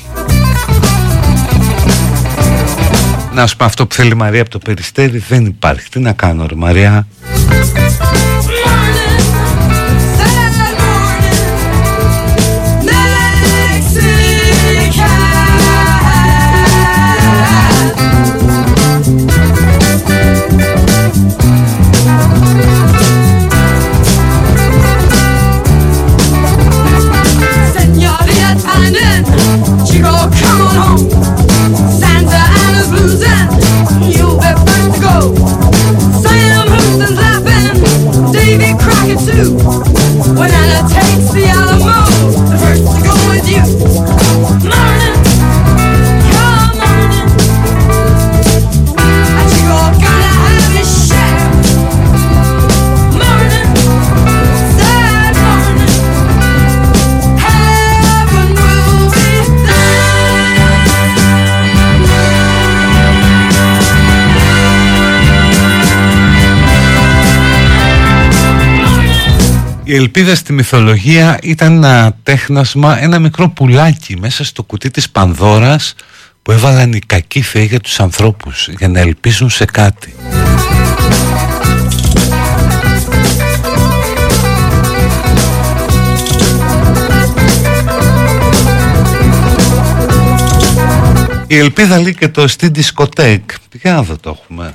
Να σου πω αυτό που θέλει η Μαρία από το Περιστέρι δεν υπάρχει. Τι να κάνω ρε Μαρία; When Anna takes the Alamo, the first to go you. Η ελπίδα στη μυθολογία ήταν ένα τέχνασμα, ένα μικρό πουλάκι μέσα στο κουτί της Πανδώρας που έβαλαν οι κακοί θεοί για τους ανθρώπους για να ελπίζουν σε κάτι. Η ελπίδα λέει και το στην δισκοτέκ. Για να δω το έχουμε.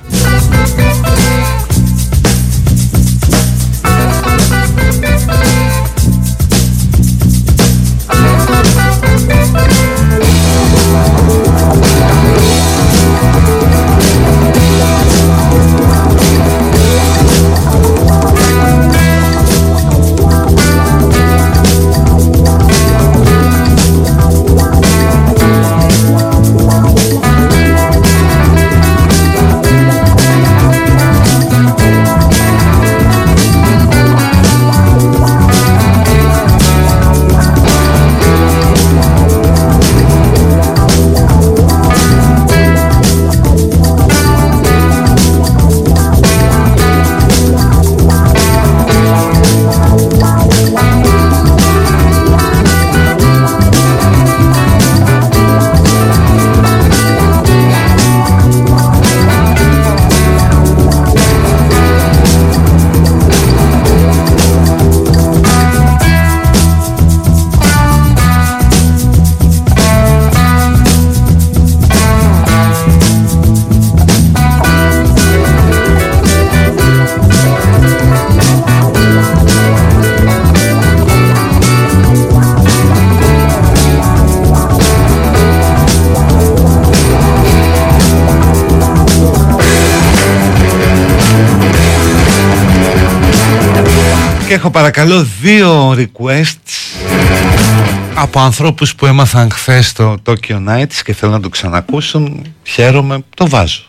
Έχω παρακαλώ δύο requests από ανθρώπους που έμαθαν χθες το Tokyo Nights και θέλουν να το ξανακούσουν. Χαίρομαι, το βάζω.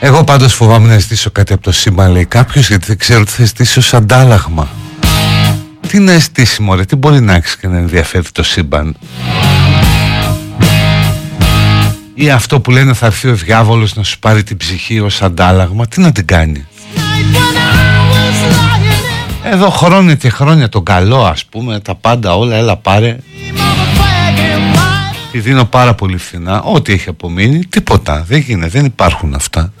Εγώ πάντως φοβάμαι να ζητήσω κάτι από το σύμπαν λέει κάποιος γιατί δεν ξέρω τι θα ζητήσω ως αντάλλαγμα. Τι να ζητήσει μωρέ, τι μπορεί να έχεις και να ενδιαφέρει το σύμπαν; Ή αυτό που λένε θα έρθει ο διάβολος να σου πάρει την ψυχή ως αντάλλαγμα, τι να την κάνει; Εδώ χρόνια και χρόνια τον καλό ας πούμε, τα πάντα όλα, έλα πάρε. Τη δίνω πάρα πολύ φθηνά, ό,τι έχει απομείνει, τίποτα, δεν γίνεται, δεν υπάρχουν αυτά.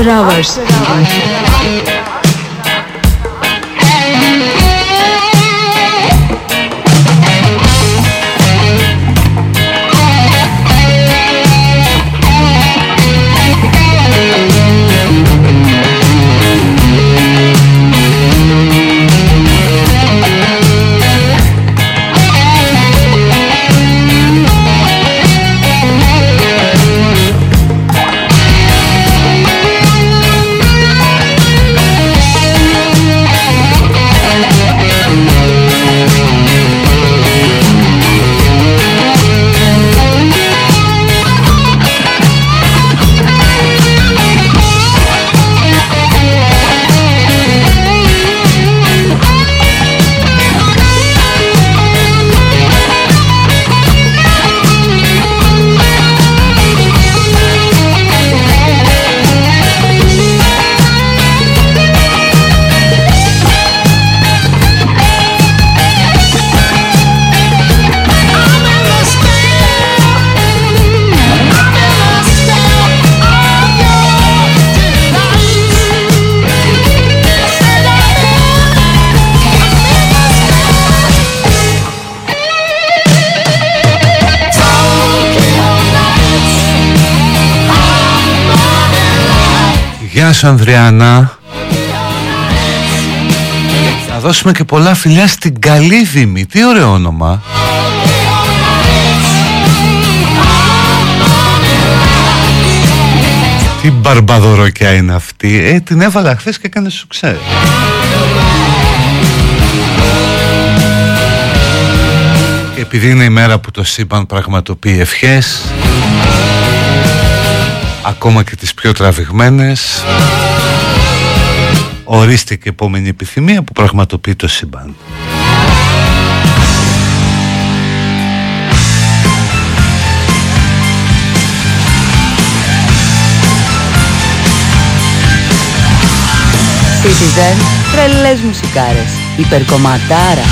After Hours. After Hours. Nights, hot burning lights. Γεια σου Ανδριάννα. Να δώσουμε και πολλά φιλιά στην καλή Δήμη. Τι ωραίο όνομα. Τι μπαρμπαδοροκιά είναι αυτή. Ε, την έβαλα χθες και έκανε σου ξέρει. Και επειδή είναι η μέρα που το σύμπαν πραγματοποιεί ευχές ακόμα και τις πιο τραβηγμένες ορίστε και επόμενη επιθυμία που πραγματοποιεί το σύμπαν. Citizen, τρελές μουσικάρες, υπερκομματάρα.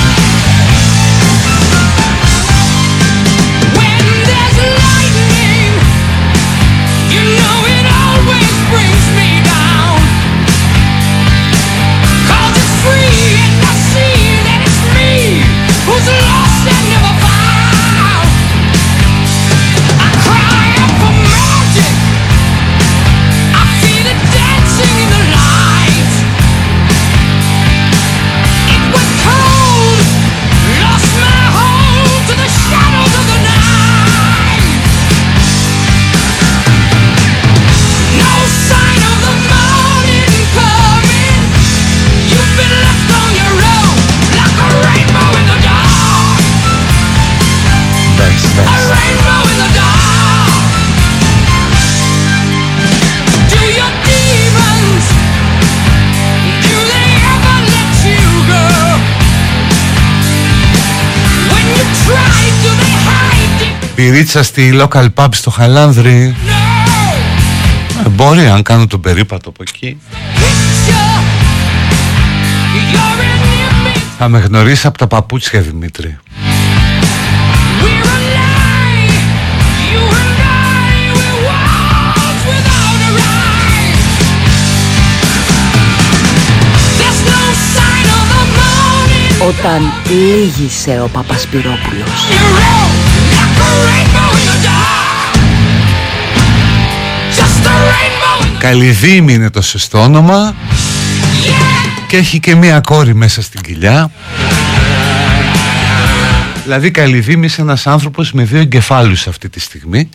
Πυρίτσα στη local pub στο Χαλάνδρη No. ε, Μπορεί αν κάνω τον περίπατο από εκεί Picture. You're an image. Θα με γνωρίσει από τα παπούτσια Δημήτρη We're alive. You and I, we're walls without a rise. There's no sign of the morning. Όταν λύγησε ο Παπασπυρόπουλος. You're out like a rainbow in the dark. Just a rainbow in the Καλυδήμη είναι το σωστό όνομα yeah. Και έχει και μία κόρη μέσα στην κοιλιά Δηλαδή Καλυδήμη είσαι ένας άνθρωπος με δύο εγκεφάλους αυτή τη στιγμή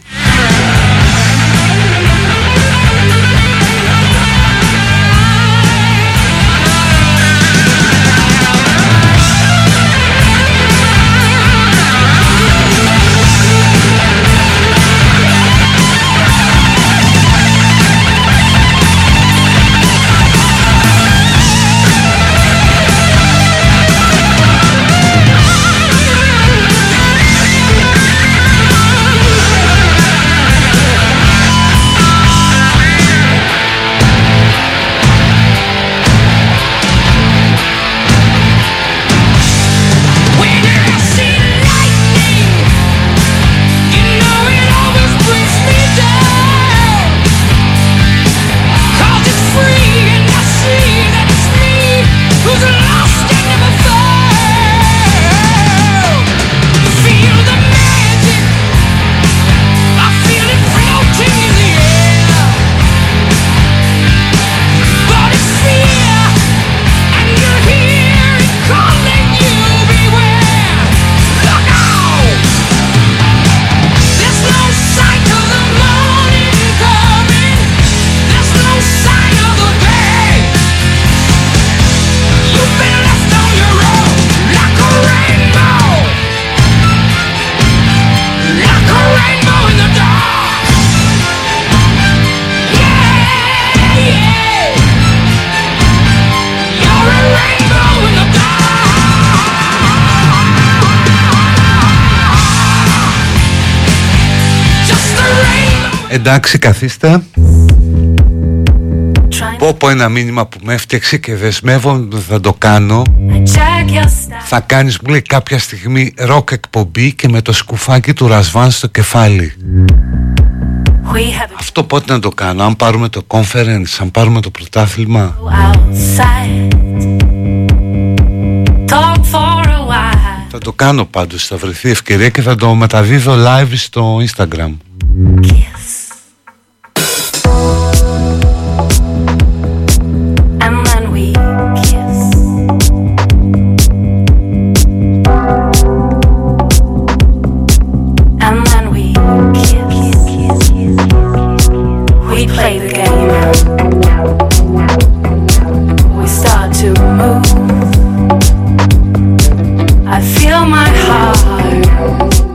Εντάξει καθίστε Πω πω ένα μήνυμα που με έφτιαξε και δεσμεύω θα το κάνω Check your style. Θα κάνεις μου λέει κάποια στιγμή ροκ εκπομπή και με το σκουφάκι του Ρασβάν στο κεφάλι We have Αυτό πότε να το κάνω Αν πάρουμε το conference Αν πάρουμε το πρωτάθλημα outside. Talk for a while. Θα το κάνω πάντως Θα βρεθεί ευκαιρία και θα το μεταδίδω live στο Instagram Kiss.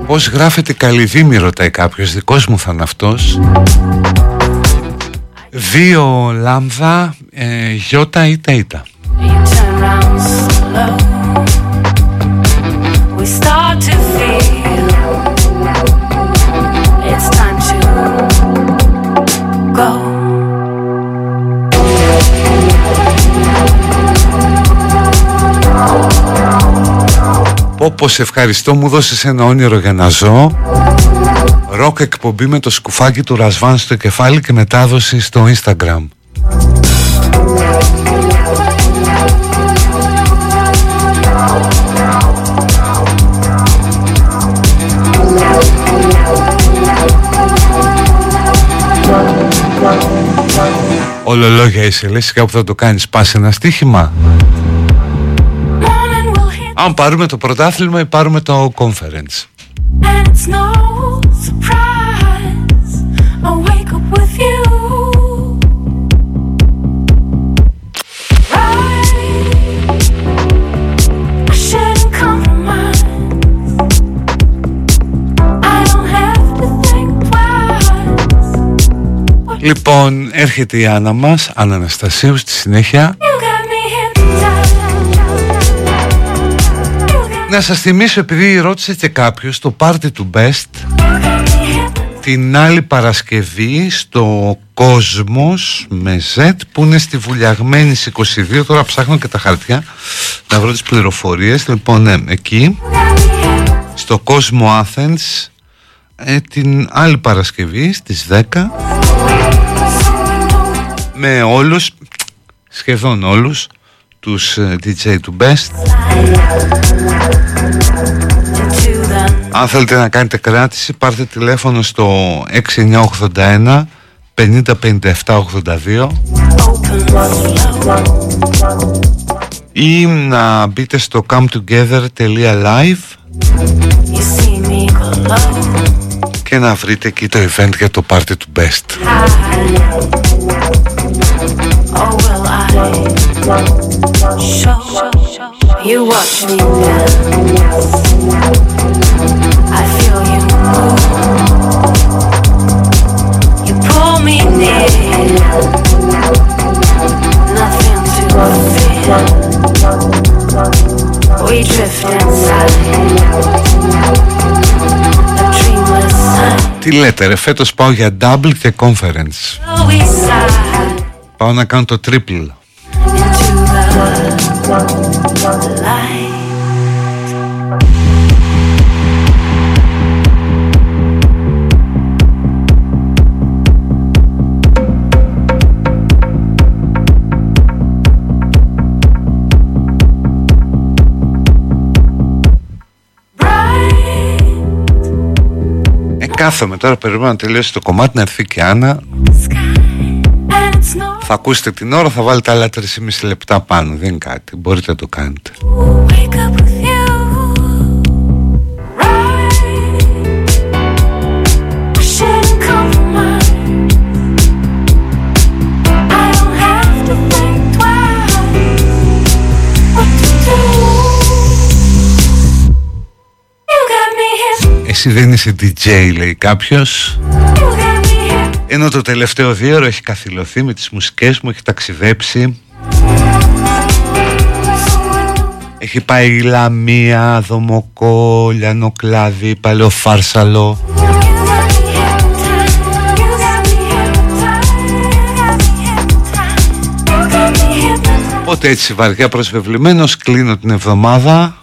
Πώς γράφεται καλυβή, ρωτάει κάποιος, δικός μου θα είναι αυτός. Δύο λάμδα ε, Γιώτα ήτα ήτα You turn round slow. We start to feel it's time to go. Πω πω σε ευχαριστώ μου δώσες ένα όνειρο για να ζω Ροκ εκπομπή με το σκουφάκι του Ρασβάν στο κεφάλι και μετάδοση στο Instagram. Όλο λόγια είσαι λες κάπου θα το κάνεις πας ένα στοίχημα. Morning will hit Αν πάρουμε το πρωτάθλημα ή πάρουμε το conference Λοιπόν, έρχεται η Άννα μας, αναστασίους στη συνέχεια. Να σας θυμίσω, επειδή ρώτησε και κάποιος το πάρτι του Best την άλλη Παρασκευή στο Κόσμος με Z που είναι στη Βουλιαγμένη στις 22 τώρα ψάχνω και τα χαρτιά να βρω τις πληροφορίες. Λοιπόν ναι, εκεί You got me hypnotized. στο Κόσμο Athens ε, την άλλη Παρασκευή στις 10 με όλους σχεδόν όλους τους ε, DJ του Best. Into the Αν θέλετε να κάνετε κράτηση πάρτε τηλέφωνο στο 6981 50 57 82 open flow. ή να μπείτε στο cometogether.live You see me glow. και να βρείτε εκεί το event για το party του Best. Oh, will I show you watch me dance? Τι λέτε ρε, φέτος πάω για double και conference. We slide. Πάω να κάνω το triple. Κάθομαι τώρα, περιμένω να τελειώσει το κομμάτι, να έρθει και η Άννα. Sky and it's no Θα ακούσετε την ώρα, θα βάλετε άλλα 3,5 λεπτά πάνω. Δεν είναι κάτι, μπορείτε να το κάνετε. Εσύ δεν είσαι DJ, λέει κάποιος. You got me here. Ενώ το τελευταίο δύο ώρο έχει καθυλωθεί με τις μουσικές μου, έχει ταξιδέψει. Έχει πάει Λαμία, Δομοκό, Λιανοκλάδι, Παλαιοφάρσαλο. You got me hypnotized. You got me hypnotized. You got me hypnotized. Οπότε έτσι βαριά προσβεβλημένος κλείνω την εβδομάδα.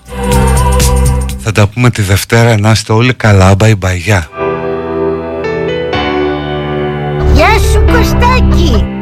Θα τα πούμε τη Δευτέρα να είστε όλοι καλά, bye bye, γεια. Γεια σου Κωστάκη